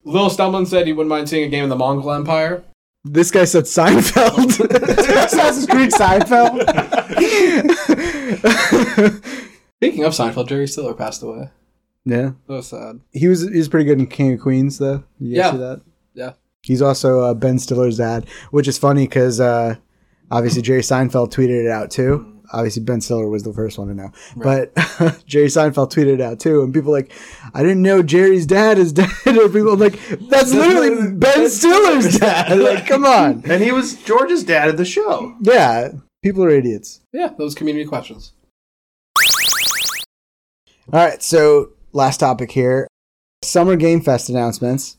Lil Stumblin said he wouldn't mind seeing a game in the Mongol Empire. This guy said Seinfeld. assassin's creed seinfeld Speaking of Seinfeld, Jerry Stiller passed away. yeah, That was sad. he was he was pretty good in King of Queens though. You Yeah. see that? Yeah. He's also uh, Ben Stiller's dad, which is funny because uh, obviously Jerry Seinfeld tweeted it out too. Obviously Ben Stiller was the first one to know, but Jerry Seinfeld tweeted it out too, and people like, I didn't know Jerry's dad is dead. or people like, that's literally Ben Stiller's dad. Like, come on. and he was George's dad at the show. Yeah, people are idiots. Yeah, those community questions. All right, so last topic here Summer Game Fest announcements.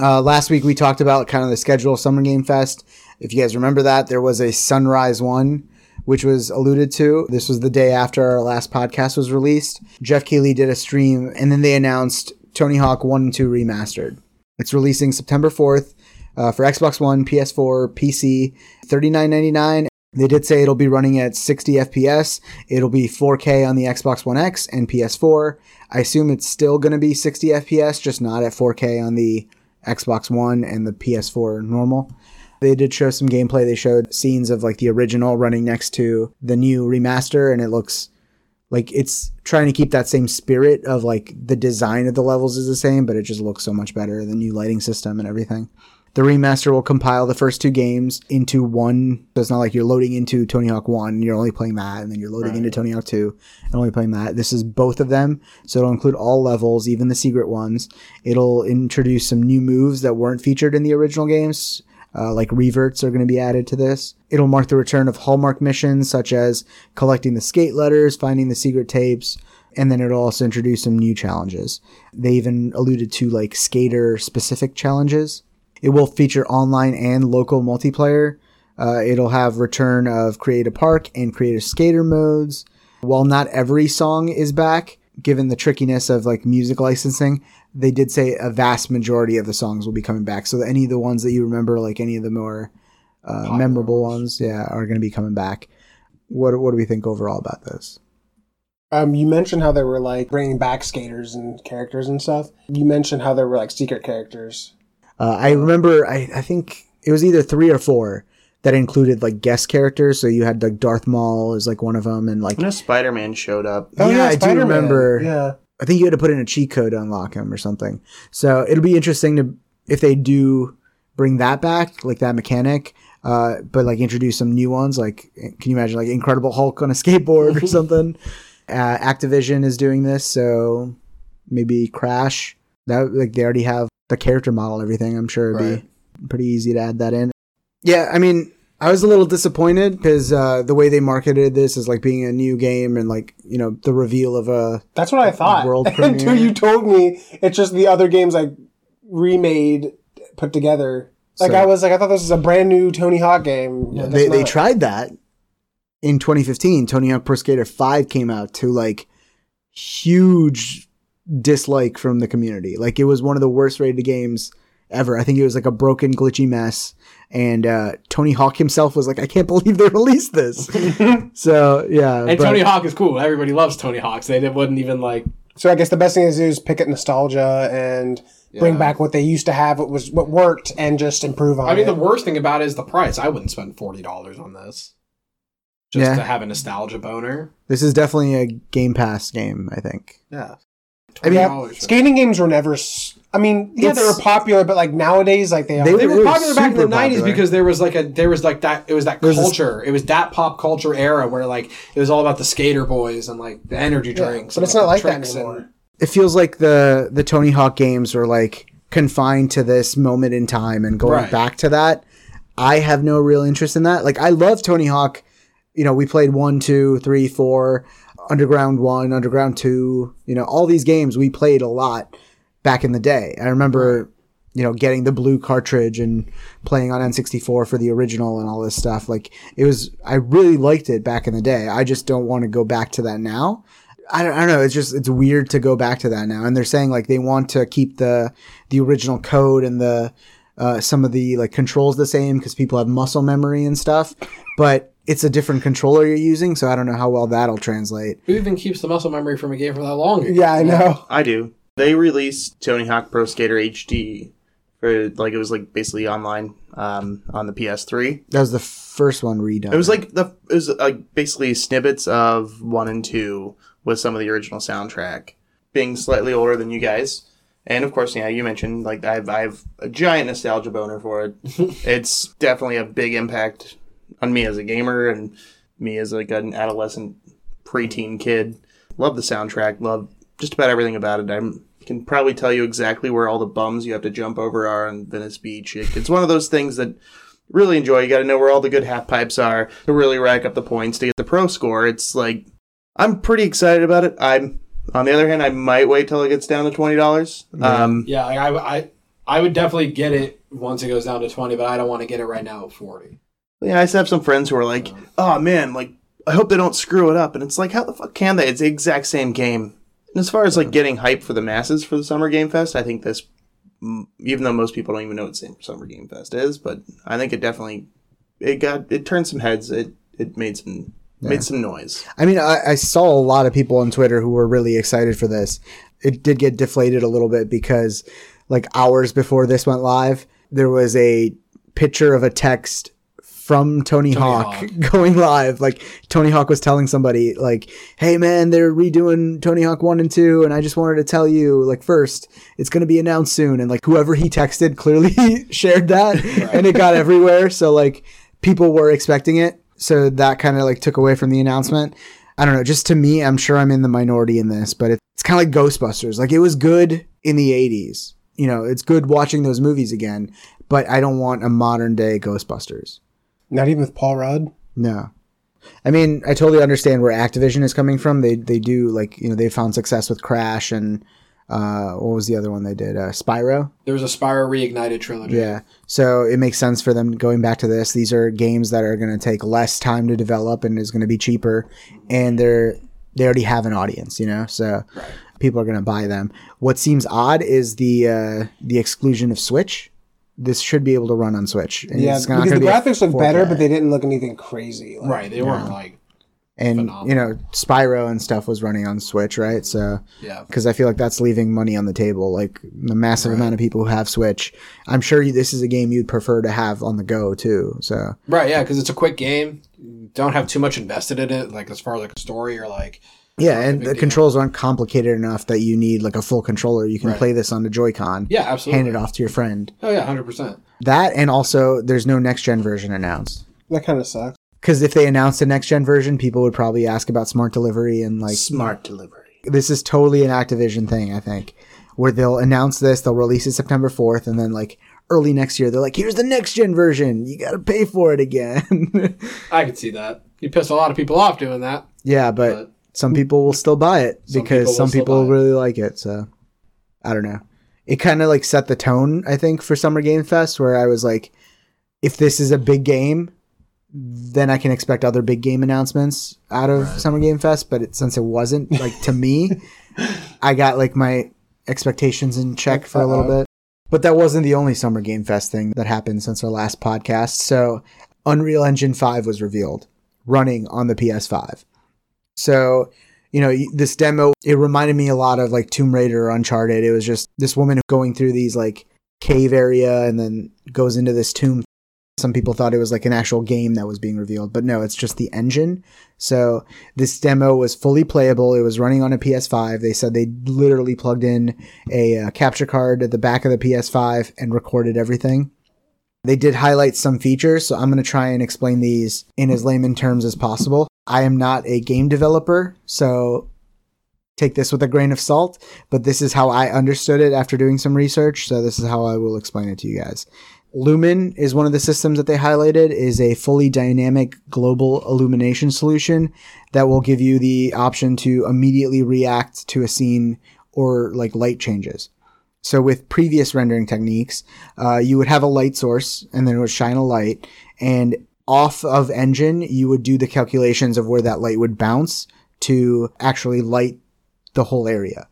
Uh, last week we talked about kind of the schedule of Summer Game Fest. If you guys remember that, there was a Sunrise one, which was alluded to. This was the day after our last podcast was released. Geoff Keighley did a stream, and then they announced Tony Hawk 1 and 2 Remastered. It's releasing September 4th uh, for Xbox One, PS4, PC, $39.99. They did say it'll be running at 60 FPS. It'll be 4K on the Xbox One X and PS4. I assume it's still going to be 60 FPS, just not at 4K on the Xbox One and the PS4 normal. They did show some gameplay. They showed scenes of like the original running next to the new remaster, and it looks like it's trying to keep that same spirit of like the design of the levels is the same, but it just looks so much better. The new lighting system and everything. The remaster will compile the first two games into one. So it's not like you're loading into Tony Hawk 1 and you're only playing that, and then you're loading into Tony Hawk 2 and only playing that. This is both of them. So it'll include all levels, even the secret ones. It'll introduce some new moves that weren't featured in the original games. Uh, like reverts are going to be added to this. It'll mark the return of hallmark missions such as collecting the skate letters, finding the secret tapes, and then it'll also introduce some new challenges. They even alluded to like skater specific challenges. It will feature online and local multiplayer. Uh, it'll have return of Create a Park and Create a Skater modes. While not every song is back, given the trickiness of like music licensing, they did say a vast majority of the songs will be coming back. So any of the ones that you remember, like any of the more uh, memorable ones, yeah, are going to be coming back. What what do we think overall about this? Um, you mentioned how they were like bringing back skaters and characters and stuff. You mentioned how there were like secret characters. Uh, I remember, I, I think it was either three or four that included like guest characters. So you had like Darth Maul is like one of them, and like I know Spider Man showed up. Yeah, I do remember. Yeah, I think you had to put in a cheat code to unlock him or something. So it'll be interesting to if they do bring that back, like that mechanic. Uh, but like introduce some new ones. Like, can you imagine like Incredible Hulk on a skateboard or something? Uh, Activision is doing this, so maybe Crash. That like they already have the character model, everything. I'm sure it'd be pretty easy to add that in. Yeah, I mean, I was a little disappointed because uh, the way they marketed this is like being a new game and like you know the reveal of a that's what I thought. World Until you told me it's just the other games like remade, put together. Like So- I was like, I thought this was a brand new Tony Hawk game. But they they tried that in 2015. Tony Hawk Pro Skater 5 came out to like huge dislike from the community. Like it was one of the worst rated games ever. I think it was like a broken, glitchy mess. And uh, Tony Hawk himself was like, I can't believe they released this. so yeah, And but- Tony Hawk is cool. Everybody loves Tony Hawks. They did- wouldn't even like. So I guess the best thing to do is pick at nostalgia and bring back what they used to have, what was what worked, and just improve on I mean, it. the worst thing about it is the price. I wouldn't spend forty dollars on this just Yeah. to have a nostalgia boner. this is definitely a Game Pass game. I think. Yeah, I mean, $20 for- Skating games were never. s- I mean, yeah, they were popular, but like nowadays, like they, They are. they It were popular back in the nineties because there was like a there was like that it was that There's this- culture. it was that pop culture era where like it was all about the skater boys and like the energy drinks. but and, it's not like that anymore. and- it feels like the the Tony Hawk games are like confined to this moment in time and going Right. back to that. I have no real interest in that. Like I love Tony Hawk. You know, we played one, two, three, four, Underground one, Underground two. You know, all these games we played a lot back in the day. I remember, you know, getting the blue cartridge and playing on N64 for the original and all this stuff. Like it was, I really liked it back in the day. I just don't want to go back to that now. I don't, I don't know. It's just it's weird to go back to that now. And they're saying like they want to keep the the original code and the uh, some of the like controls the same because people have muscle memory and stuff. But it's a different controller you're using, so I don't know how well that'll translate. Who even keeps the muscle memory from a game for that long? yeah, I know. I do. They released Tony Hawk Pro Skater HD for like it was like basically online um, on the PS3. That was the first one redone. It was like the it was like basically snippets of one and two with some of the original soundtrack. Being slightly older than you guys, and of course, yeah, you mentioned like I've I've a giant nostalgia boner for it. it's definitely a big impact on me as a gamer and me as like an adolescent preteen kid. Love the soundtrack. Love just about everything about it. I'm can probably tell you exactly where all the bums you have to jump over are on Venice Beach. It, it's one of those things that really enjoy. You got to know where all the good half pipes are to really rack up the points to get the pro score. It's like I'm pretty excited about it. I'm on the other hand, I might wait till it gets down to twenty dollars. Um, Yeah, I, I, I would definitely get it once it goes down to twenty, but I don't want to get it right now at forty. yeah, I have some friends who are like, "Oh man, like I hope they don't screw it up." And it's like, how the fuck can they? It's the exact same game. And as far as like getting hype for the masses for the Summer Game Fest, I think this, even though most people don't even know what Summer Game Fest is, but I think it definitely it got it turned some heads. It it made some made some noise. I mean, I, I saw a lot of people on Twitter who were really excited for this. It did get deflated a little bit because, like, hours before this went live, there was a picture of a text from Tony, Tony Hawk, Hawk. going live. Like Tony Hawk was telling somebody, like, "Hey man, they're redoing Tony Hawk one and two, and I just wanted to tell you, like, first, it's going to be announced soon." And like whoever he texted clearly shared that, and it got everywhere. So like people were expecting it, so that kind of like took away from the announcement. I don't know. Just to me, I'm sure I'm in the minority in this, but it's kind of like Ghostbusters. Like it was good in the 80s. You know, it's good watching those movies again, but I don't want a modern day Ghostbusters. Not even with Paul Rudd. No. I mean, I totally understand where Activision is coming from. They they do like, you know, they found success with Crash and uh what was the other one they did? Uh Spyro. There was a Spyro Reignited trilogy. Yeah. So it makes sense for them going back to this. These are games that are going to take less time to develop and is going to be cheaper and they're they already have an audience, you know? So people are going to buy them. What seems odd is the uh the exclusion of Switch. This should be able to run on Switch. And Yeah, it's not because the be graphics look better, but they didn't look anything crazy. Like, Right. They weren't like and phenomenal. you know, Spyro and stuff was running on Switch, right? So yeah. because I feel like that's leaving money on the table. Like the massive amount of people who have Switch, I'm sure you, this is a game you'd prefer to have on the go too. So Right. Yeah. Because it's a quick game. You don't have too much invested in it, like as far as like a story or like. Yeah, and the deal. controls aren't complicated enough that you need like a full controller. You can Right. play this on the Joy-Con, Yeah. Absolutely. hand it off to your friend. Oh yeah. Hundred percent. That and also there's no next gen version announced. that kind of sucks. Because if they announced a next gen version, people would probably ask about smart delivery and like Smart delivery. this is totally an Activision thing, I think, where they'll announce this, they'll release it September 4th, and then like early next year, they're like, here's the next gen version. You got to pay for it again. I could see that. You piss a lot of people off doing that. yeah, but, But- some people will still buy it Some because will some people really like it. So I don't know. It kind of like set the tone, I think, for Summer Game Fest, where I was like, if this is a big game, then I can expect other big game announcements out of Summer Game Fest. But it, since it wasn't, like to me, I got like my expectations in check for a little bit. But that wasn't the only Summer Game Fest thing that happened since our last podcast. So Unreal Engine 5 was revealed running on the PS5. So, you know, this demo, it reminded me a lot of like Tomb Raider or Uncharted. It was just this woman going through these like cave area and then goes into this tomb. Some people thought it was like an actual game that was being revealed, but no, it's just the engine. So this demo was fully playable. It was running on a PS5. They said they literally plugged in a uh, capture card at the back of the PS5 and recorded everything. They did highlight some features, so I'm going to try and explain these in as layman terms as possible. I am not a game developer, so take this with a grain of salt, but this is how I understood it after doing some research, so this is how I will explain it to you guys. Lumen is one of the systems that they highlighted is a fully dynamic global illumination solution that will give you the option to immediately react to a scene or like light changes. So with previous rendering techniques, uh, you would have a light source and then it would shine a light and off of engine, you would do the calculations of where that light would bounce to actually light the whole area.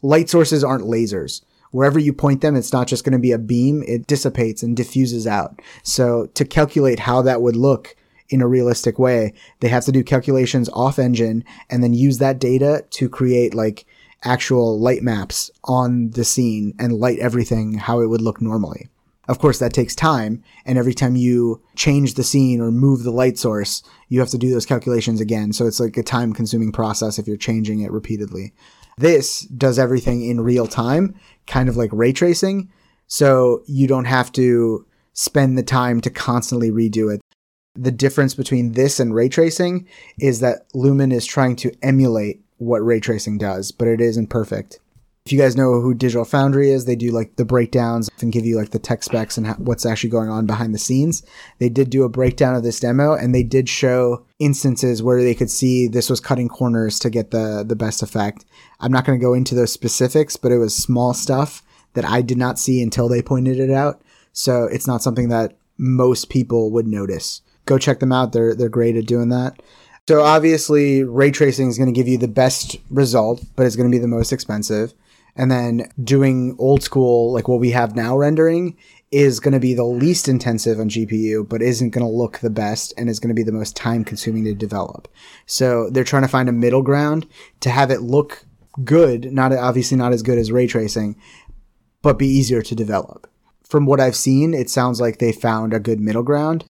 Light sources aren't lasers. Wherever you point them, it's not just going to be a beam. It dissipates and diffuses out. So to calculate how that would look in a realistic way, they have to do calculations off engine and then use that data to create like actual light maps on the scene and light everything how it would look normally. Of course, that takes time, and every time you change the scene or move the light source, you have to do those calculations again. So it's like a time consuming process if you're changing it repeatedly. This does everything in real time, kind of like ray tracing. So you don't have to spend the time to constantly redo it. The difference between this and ray tracing is that Lumen is trying to emulate what ray tracing does, but it isn't perfect. If you guys know who Digital Foundry is, they do like the breakdowns and give you like the tech specs and what's actually going on behind the scenes. They did do a breakdown of this demo and they did show instances where they could see this was cutting corners to get the the best effect. I'm not going to go into those specifics, but it was small stuff that I did not see until they pointed it out. So it's not something that most people would notice. Go check them out. They're they're great at doing that. So obviously, ray tracing is going to give you the best result, but it's going to be the most expensive. And then doing old school, like what we have now rendering, is going to be the least intensive on GPU, but isn't going to look the best and is going to be the most time consuming to develop. So they're trying to find a middle ground to have it look good, not obviously not as good as ray tracing, but be easier to develop. From what I've seen, it sounds like they found a good middle ground.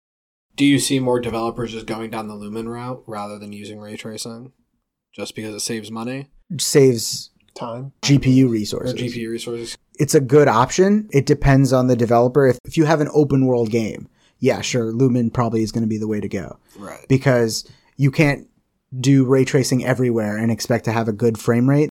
Do you see more developers just going down the Lumen route rather than using ray tracing, just because it saves money Saves Time. GPU or resources. GPU resources? it's a good option. It depends on the developer. If, if you have an open world game, yeah, sure, Lumen probably is going to be the way to go Right. because you can't do ray tracing everywhere and expect to have a good frame rate.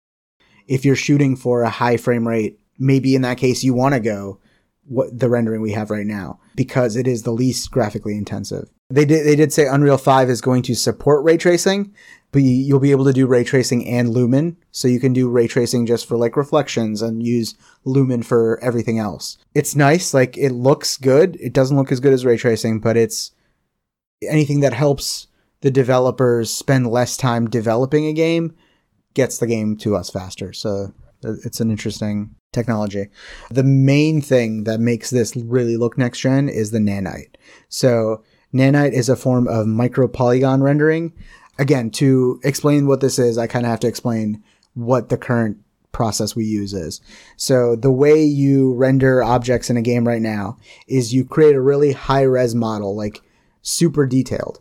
If you're shooting for a high frame rate, maybe in that case you want to go what the rendering we have right now because it is the least graphically intensive. They did they did say Unreal 5 is going to support ray tracing, but you- you'll be able to do ray tracing and lumen, so you can do ray tracing just for like reflections and use lumen for everything else. It's nice, like it looks good. It doesn't look as good as ray tracing, but it's anything that helps the developers spend less time developing a game gets the game to us faster. So uh, it's an interesting technology. The main thing that makes this really look next gen is the nanite. So nanite is a form of micro polygon rendering. Again, to explain what this is, I kind of have to explain what the current process we use is. So the way you render objects in a game right now is you create a really high res model, like super detailed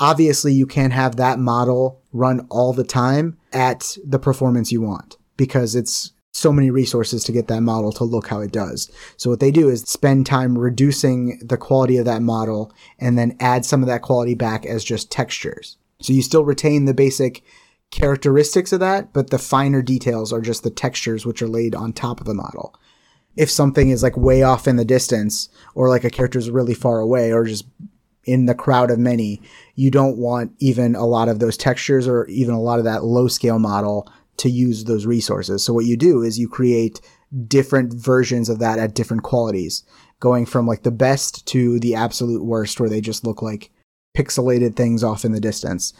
obviously you can't have that model run all the time at the performance you want because it's so many resources to get that model to look how it does. So what they do is spend time reducing the quality of that model and then add some of that quality back as just textures. So you still retain the basic characteristics of that, but the finer details are just the textures which are laid on top of the model. If something is like way off in the distance or like a character is really far away or just in the crowd of many, you don't want even a lot of those textures or even a lot of that low scale model to use those resources. So what you do is you create different versions of that at different qualities, going from like the best to the absolute worst where they just look like pixelated things off in the distance.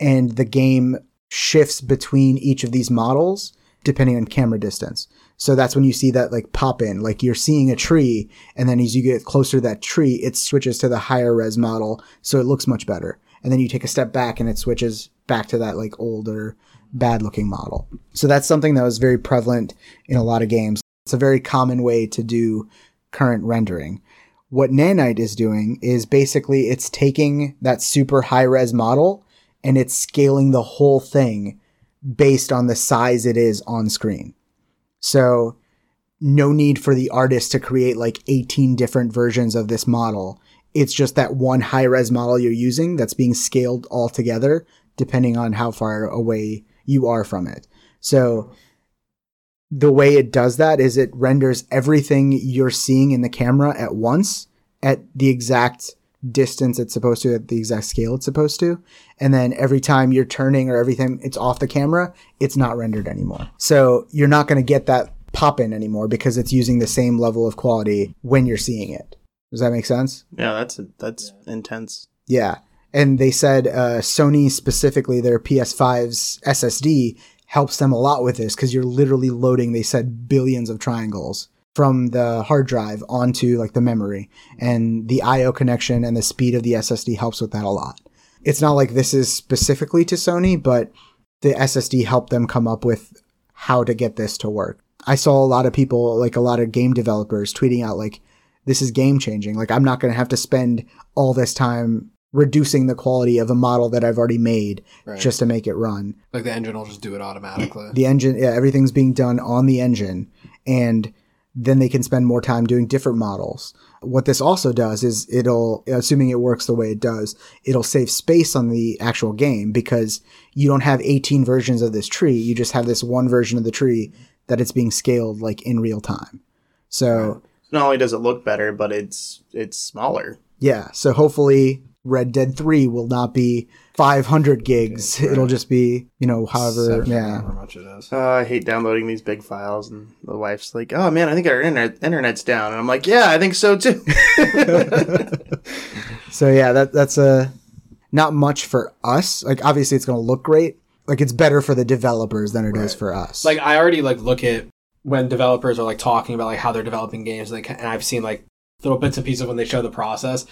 And the game shifts between each of these models depending on camera distance. So that's when you see that like pop in, like you're seeing a tree, and then as you get closer to that tree, it switches to the higher res model, so it looks much better. And then you take a step back and it switches back to that like older, bad looking model. So that's something that was very prevalent in a lot of games. It's a very common way to do current rendering. What Nanite is doing is basically it's taking that super high res model and it's scaling the whole thing based on the size it is on screen. So no need for the artist to create like 18 different versions of this model. It's just that one high res model you're using that's being scaled all together depending on how far away you are from it. So the way it does that is it renders everything you're seeing in the camera at once at the exact distance it's supposed to at the exact scale it's supposed to and then every time you're turning or everything it's off the camera it's not rendered anymore so you're not going to get that pop in anymore because it's using the same level of quality when you're seeing it does that make sense Yeah, that's that's intense. yeah. And they said uh, Sony specifically, their PS5's SSD helps them a lot with this because you're literally loading, they said, billions of triangles from the hard drive onto like the memory. And the IO connection and the speed of the SSD helps with that a lot. It's not like this is specifically to Sony, but the SSD helped them come up with how to get this to work. I saw a lot of people, like a lot of game developers, tweeting out, like, this is game changing. Like, I'm not going to have to spend all this time reducing the quality of a model that I've already made Right. just to make it run. Like the engine will just do it automatically. The engine, yeah, everything's being done on the engine, and then they can spend more time doing different models. What this also does is it'll, assuming it works the way it does, it'll save space on the actual game because you don't have 18 versions of this tree. You just have this one version of the tree that it's being scaled like in real time. So, Not only does it look better, but it's it's smaller. yeah, so hopefully Red Dead 3 will not be 500 gigs. It'll just be, you know, however, Seven, yeah. however much it is. Uh, I hate downloading these big files, and the wife's like, "Oh man, I think our internet internet's down," and I'm like, "Yeah, I think so too." So yeah, that that's a not much for us. Like obviously it's going to look great. Like it's better for the developers than it is for us. Like I already like look at when developers are like talking about like how they're developing games, like and I've seen like little bits and pieces when they show the process.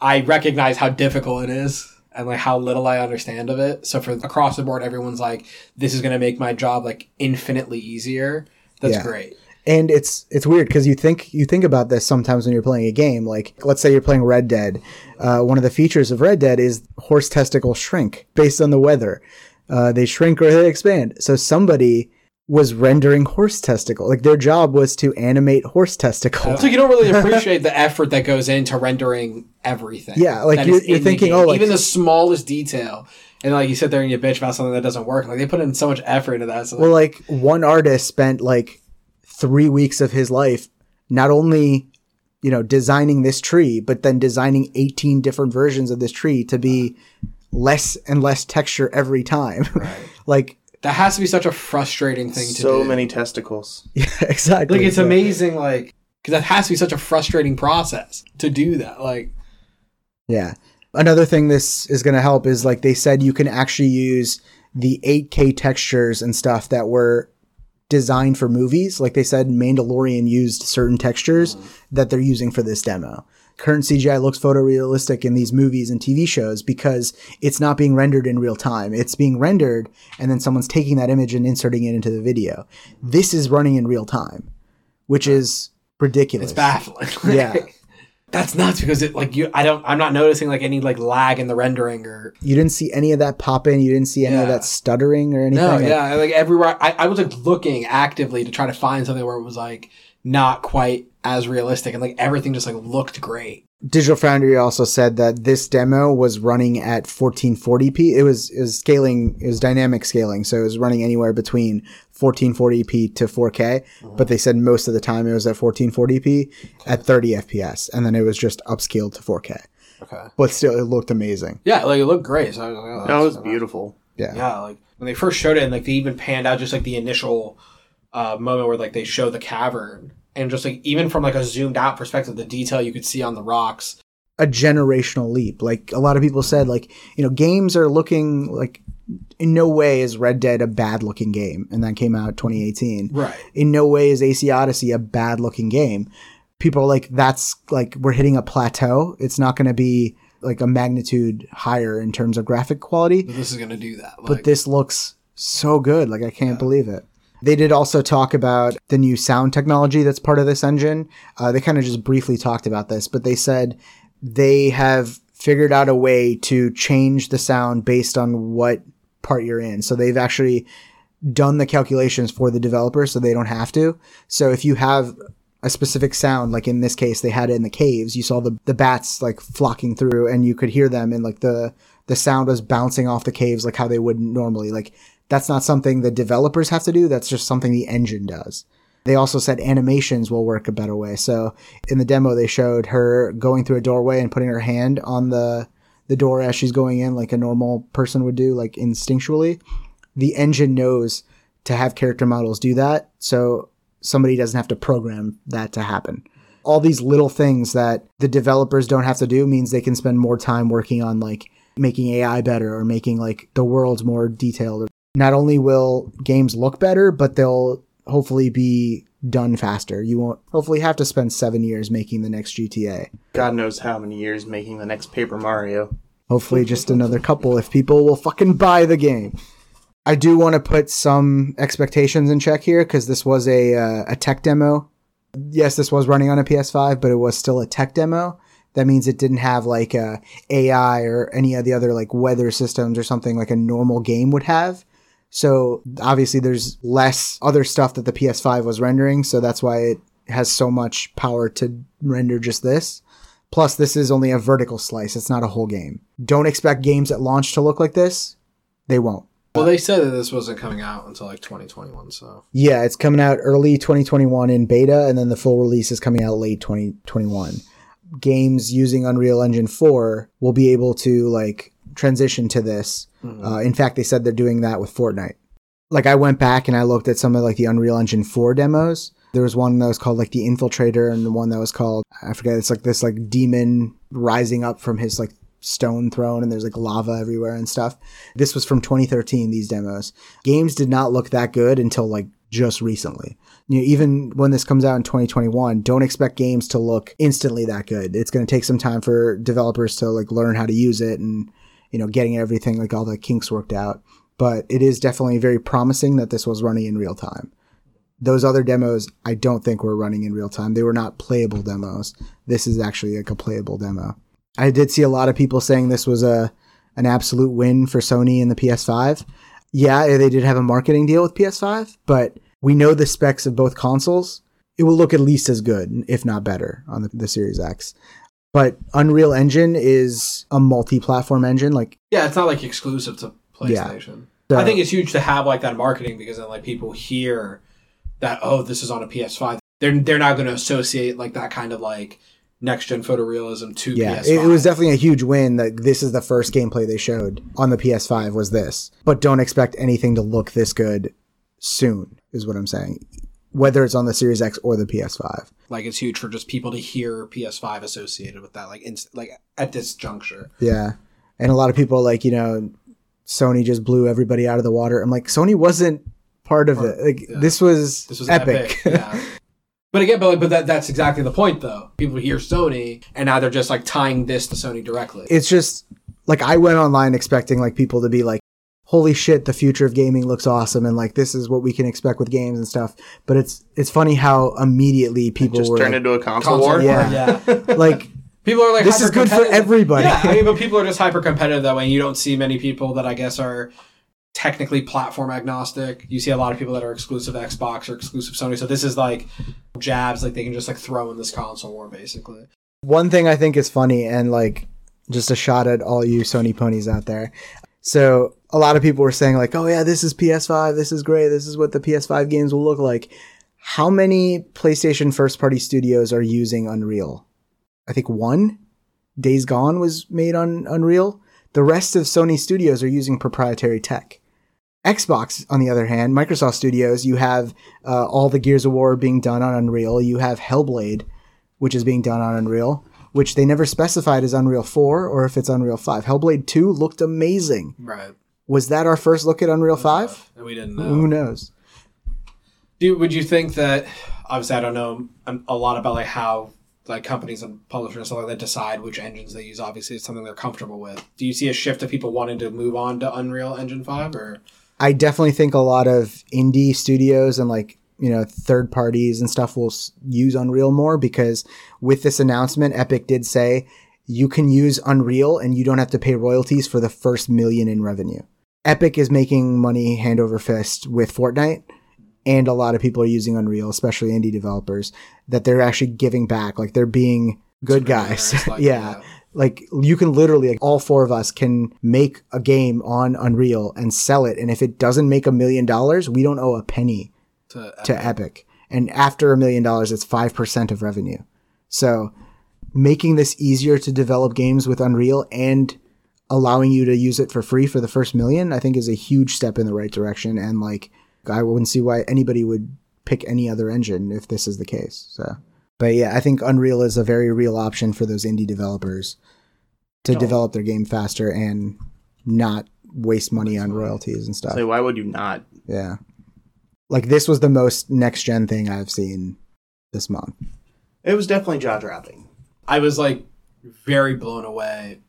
I recognize how difficult it is and like how little I understand of it. So for across the board, everyone's like, "This is going to make my job like infinitely easier." That's Yeah. great. and it's it's weird because you think you think about this sometimes when you're playing a game. Like let's say you're playing Red Dead. Uh, one of the features of Red Dead is horse testicles shrink based on the weather. Uh, they shrink or they expand. So somebody was rendering horse testicle. Like their job was to animate horse testicle. So you don't really appreciate the effort that goes into rendering everything. Yeah, like you're- you're thinking, oh, like- even the smallest detail, and like you sit there and you bitch about something that doesn't work. Like they put in so much effort into that. So Well, like one artist spent like three weeks of his life not only, you know, designing this tree, but then designing 18 different versions of this tree to be less and less texture every time. like, that has to be such a frustrating thing to So do. So many testicles. yeah, exactly. like it's So- amazing. Like because that has to be such a frustrating process to do that. Like Yeah. Another thing this is going to help is like they said you can actually use the 8K textures and stuff that were designed for movies. Like they said, Mandalorian used certain textures mm-hmm. that they're using for this demo. Current CGI looks photorealistic in these movies and TV shows because it's not being rendered in real time. It's being rendered and then someone's taking that image and inserting it into the video. This is running in real time, which is ridiculous. it's baffling. Yeah. That's nuts because it like you I don't I'm not noticing like any like lag in the rendering or You didn't see any of that pop in. You didn't see any of that stuttering or anything. no Like, yeah like everywhere I, I was like looking actively to try to find something where it was like not quite as realistic and like everything just like looked great Digital Foundry also said that this demo was running at 1440p. It was it was scaling, it was dynamic scaling, so it was running anywhere between 1440p to 4K. But they said most of the time it was at 1440p at 30 FPS, and then it was just upscaled to 4K. okay But still, it looked amazing. yeah like it looked great so I was like, oh, That was that's- beautiful. Yeah. yeah like when they first showed it and like they even panned out just like the initial uh, moment where like they show the cavern and just like even from like a zoomed out perspective the detail you could see on the rocks a generational leap. Like a lot of people said, like, you know, games are looking like in no way is Red Dead a bad looking game. And that came out 2018. right In no way is AC Odyssey a bad looking game. People are like, that's like, we're hitting a plateau. It's not going to be like a magnitude higher in terms of graphic quality, this is gonna do that like, but this looks so good. Like, I can't believe it. They did also talk about the new sound technology that's part of this engine. Uh, they kind of just briefly talked about this, but they said they have figured out a way to change the sound based on what part you're in. So they've actually done the calculations for the developer so they don't have to. So if you have a specific sound, like in this case, they had it in the caves, you saw the, the bats like flocking through and you could hear them and like the, the sound was bouncing off the caves like how they would normally. Like that's not something the developers have to do. That's just something the engine does. They also said animations will work a better way. So in the demo, they showed her going through a doorway and putting her hand on the, the door as she's going in, like a normal person would do, like instinctually. The engine knows to have character models do that. So somebody doesn't have to program that to happen. All these little things that the developers don't have to do means they can spend more time working on like making AI better or making like the world more detailed. Not only will games look better, but they'll hopefully be done faster. You won't hopefully have to spend seven years making the next GTA. God knows how many years making the next Paper Mario. Hopefully, just another couple if people will fucking buy the game. I do want to put some expectations in check here because this was a uh, a tech demo. Yes, this was running on a PS5, but it was still a tech demo. That means it didn't have like a AI or any of the other like weather systems or something like a normal game would have. So obviously, there's less other stuff that the PS5 was rendering. So that's why it has so much power to render just this. Plus, this is only a vertical slice. It's not a whole game. Don't expect games at launch to look like this. They won't. well they said that this wasn't coming out until like 2021 so Yeah, it's coming out early 2021 in beta, and then the full release is coming out late 2021. Games using Unreal Engine 4 will be able to like transition to this. Uh, in fact, they said they're doing that with Fortnite. Like I went back and I looked at some of like the Unreal Engine 4 demos. There was one that was called like the Infiltrator, and the one that was called I forget. It's like this like demon rising up from his like stone throne, and there's like lava everywhere and stuff. This was from 2013. These demos games did not look that good until like just recently. You know, even when this comes out in 2021, don't expect games to look instantly that good. It's going to take some time for developers to like learn how to use it and you know getting everything like all the kinks worked out. But it is definitely very promising that this was running in real time. Those other demos, I don't think were running in real time. They were not playable demos. This is actually like a playable demo. I did see a lot of people saying this was a an absolute win for Sony and the PS5. Yeah, they did have a marketing deal with PS5, but we know the specs of both consoles. It will look at least as good, if not better, on the, the Series X. But Unreal Engine is a multi-platform engine. Like, Yeah, it's not like exclusive to Yeah. PlayStation. So- I think it's huge to have like that marketing because then like people hear that oh this is on a PS5. They're they're not going to associate like that kind of like next gen photorealism to yeah, PS5. it, it was definitely a huge win. That this is the first gameplay they showed on the PS5 was this. But don't expect anything to look this good soon. Is what I'm saying. Whether it's on the Series X or the PS5. like it's huge for just people to hear PS5 associated with that like inst- like at this juncture. Yeah. And a lot of people are like, you know, Sony just blew everybody out of the water. I'm like, Sony wasn't part of it. Like this was This was epic. epic. yeah. But again, but, but that, that's exactly the point, though. People hear Sony, and now they're just like tying this to Sony directly. it's just like I went online expecting like people to be like, "Holy shit, the future of gaming looks awesome," and like this is what we can expect with games and stuff. But it's it's funny how immediately people Just were turned like, into a console, Console war. war, Yeah. yeah. like People are like This is good for everybody. Yeah, I mean, but people are just hyper competitive that way. And you don't see many people that I guess are technically platform agnostic. You see a lot of people that are exclusive Xbox or exclusive Sony. So this is like jabs, like they can just like throw in this console war, basically. one thing I think is funny and like just a shot at all you Sony ponies out there. So a lot of people were saying like, "Oh yeah, this is PS5. This is great. This is what the PS5 games will look like." How many PlayStation first party studios are using Unreal? I think one. Days Gone was made on Unreal. The rest of Sony studios are using proprietary tech. Xbox, on the other hand, Microsoft Studios, you have uh, all the Gears of War being done on Unreal. You have Hellblade, which is being done on Unreal, which they never specified as Unreal 4 or if it's Unreal 5. Hellblade 2 looked amazing. Right. Was that our first look at Unreal 5? And we didn't know. Who knows? Do would you think that obviously I don't know um, a lot about like how like companies and publishers and stuff like that decide which engines they use. Obviously, it's something they're comfortable with. Do you see a shift of people wanting to move on to Unreal Engine Five or? I definitely think a lot of indie studios and like you know third parties and stuff will use Unreal more because with this announcement, Epic did say you can use Unreal and you don't have to pay royalties for the first million in revenue. Epic is making money hand over fist with Fortnite, and a lot of people are using Unreal, especially indie developers, that they're actually giving back, like they're being good guys. Like, yeah. Like you can literally, like, all four of us can make a game on Unreal and sell it, and if it doesn't make a million dollars, we don't owe a penny To, to Epic. And after a million dollars, it's five percent of revenue. So making this easier to develop games with Unreal and allowing you to use it for free for the first million, I think is a huge step in the right direction. And like, I wouldn't see why anybody would pick any other engine if this is the case. So, but yeah, I think Unreal is a very real option for those indie developers to oh. develop their game faster and not waste money on royalties and stuff. So why would you not? Yeah. Like this was the most next gen thing I've seen this month. It was definitely jaw dropping. I was like very blown away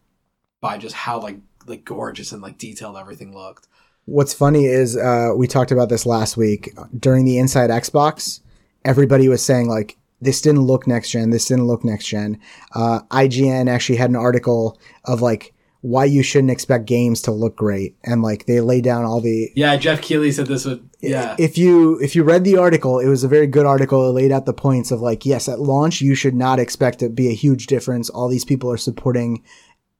by just how like like gorgeous and like detailed everything looked. What's funny is uh, we talked about this last week during the Inside Xbox. Everybody was saying like this didn't look next gen. This didn't look next gen. Uh, IGN actually had an article of like why you shouldn't expect games to look great, and like they lay down all the Yeah, Geoff Keighley said this would. Yeah, if you if you read the article, it was a very good article. It laid out the points of like, yes, at launch you should not expect to be a huge difference. All these people are supporting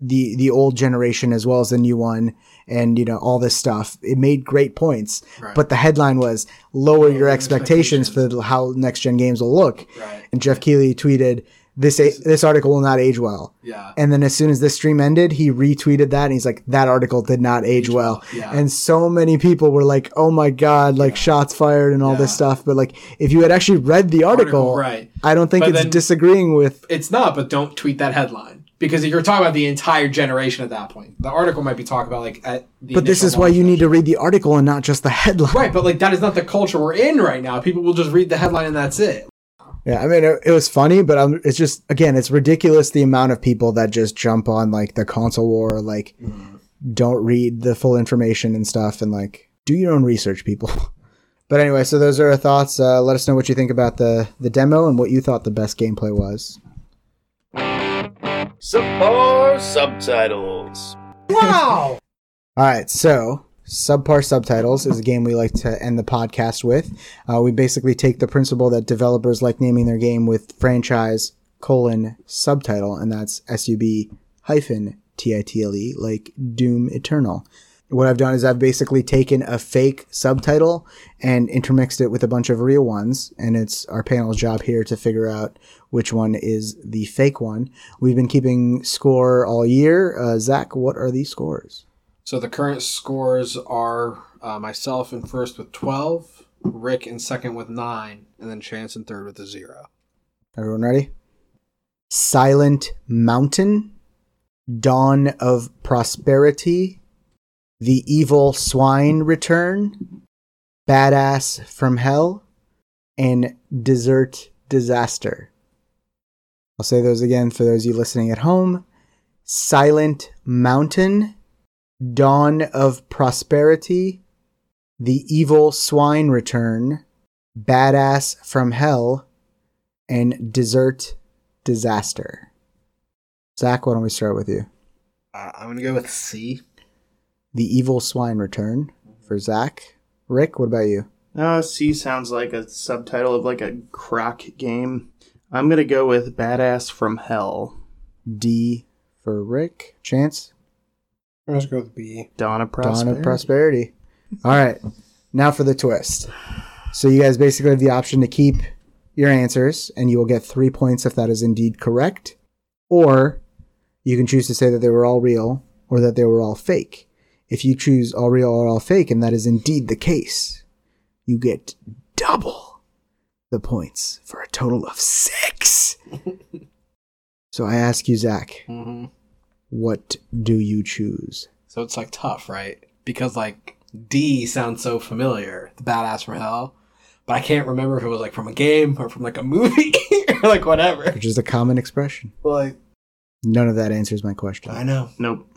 the the old generation as well as the new one, and you know all this stuff. It made great points, Right. but the headline was lower your expectations, for how next gen games will look. Right. And Geoff Keighley tweeted. This a- this article will not age well. yeah. And then as soon as this stream ended, he retweeted that and he's like, that article did not age well. yeah. And so many people were like, oh my God, like shots fired and all this stuff. But like, if you had actually read the article, Article, right. I don't think But it's disagreeing with. It's not, but don't tweet that headline because you're talking about the entire generation at that point, the article might be talking about like at the. But this is why you need to read the article and not just the headline. Right, but like that is not the culture we're in right now. People will just read the headline and that's it. Yeah, I mean, it, it was funny, but um, it's just again, it's ridiculous the amount of people that just jump on like the console war, like don't read the full information and stuff, and like do your own research, people. But anyway, so those are our thoughts. Uh, let us know what you think about the the demo and what you thought the best gameplay was. Subpar subtitles. Wow. All right, so subpar subtitles is a game we like to end the podcast with. Uh, we basically take the principle that developers like naming their game with franchise colon subtitle, and that's S U B hyphen T I T L E, like Doom Eternal. What I've done is I've basically taken a fake subtitle and intermixed it with a bunch of real ones, and it's our panel's job here to figure out which one is the fake one. We've been keeping score all year. Uh, Zach, what are these scores? So the current scores are uh, myself in first with 12, Rick in second with 9, and then Chance in third with a 0. Everyone ready? Silent Mountain, Dawn of Prosperity, The Evil Swine Return, Badass from Hell, and Desert Disaster. I'll say those again for those of you listening at home. Silent Mountain, Dawn of Prosperity, The Evil Swine Return, Badass from Hell, and Desert Disaster. Zach, why don't we start with you? Uh, I'm going to go with C. The Evil Swine Return for Zach. Rick, what about you? Uh, C sounds like a subtitle of like a croc game. I'm gonna go with Badass from Hell. D for Rick. Chance? Let's go with B. Dawn of Prosperity. Dawn of Prosperity. All right. Now for the twist. So you guys basically have the option to keep your answers, and you will get three points if that is indeed correct. Or you can choose to say that they were all real or that they were all fake. If you choose all real or all fake, and that is indeed the case, you get double the points for a total of six. so I ask you, Zach, Mm-hmm. what do you choose? So it's like tough, right? Because like D sounds so familiar, the badass from hell, but I can't remember if it was like from a game or from like a movie or like whatever. Which is a common expression. Like None of that answers my question. I know. Nope.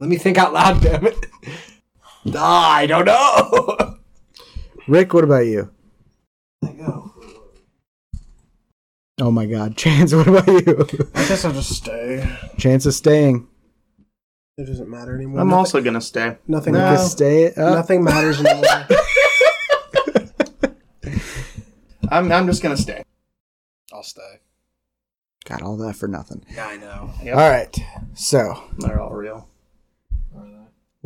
Let me think out loud, damn it. Ah, I don't know. Rick, what about you? I go. Oh my God, Chance, what about you? I guess I'll just stay. Chance is staying. It doesn't matter anymore. I'm nothing, also gonna stay. nothing. Rick is stay. uh, Nothing matters anymore. I'm I'm just gonna stay. I'll stay. Got all that for nothing. Yeah, I know. Yep. All right. So, They're all real.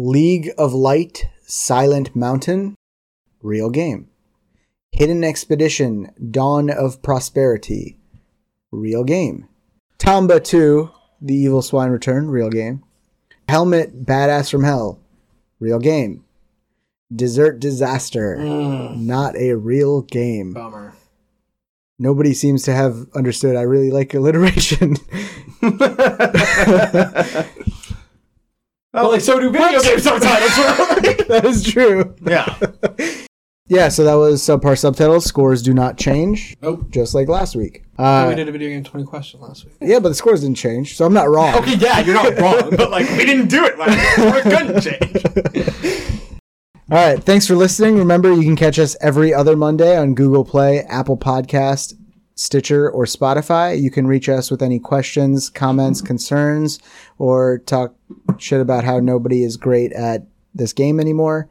League of Light, Silent Mountain, real game. Hidden Expedition, Dawn of Prosperity, real game. Tomba 2, The Evil Swine Return, real game. Hellmut, Badass from Hell, real game. Desert Disaster, mm. not a real game. Bummer. Nobody seems to have understood. I really like alliteration. Well, like so do video game subtitles. that is true. Yeah. Yeah, so that was subpar subtitles. Scores do not change, nope. just like last week. we Uh, did a video game twenty question last week. yeah, but the scores didn't change, so I'm not wrong. Okay, yeah, you're not wrong, but like we didn't do it last week. We couldn't change. All right, thanks for listening. Remember, you can catch us every other Monday on Google Play, Apple Podcast, Stitcher, or Spotify. You can reach us with any questions, comments, concerns, or talk shit about how nobody is great at this game anymore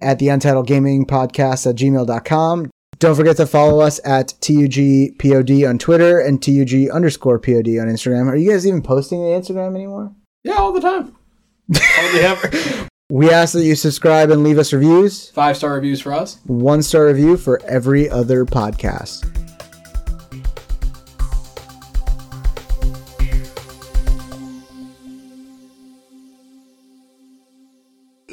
at the Untitled Gaming Podcast at gmail.com. Don't forget to follow us at TUGPOD on Twitter and TUG underscore POD on Instagram. Are you guys even posting on Instagram anymore? Yeah, all the time. Hardly ever. We ask that you subscribe and leave us reviews. Five star reviews for us. one star review for every other podcast.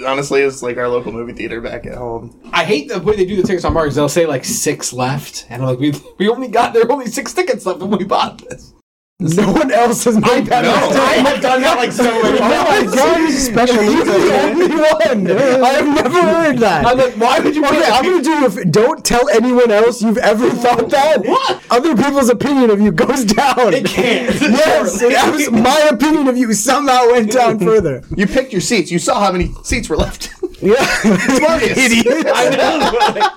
Honestly, it's like our local movie theater back at home. I hate the way they do the tickets on markets. They'll say like six left, and I'm like, we we only got there are only six tickets left when we bought this. No one else has made that No, I have done that like so many Oh my times. god, he's special needs. the only one. I have never heard that. I'm like, why would you? Okay, I'm gonna do. If, don't tell anyone else you've ever thought that. What? Other people's opinion of you goes down. It can't. Yes, it was, my opinion of you somehow went down further. You picked your seats. You saw how many seats were left. Yeah, idiot. I know.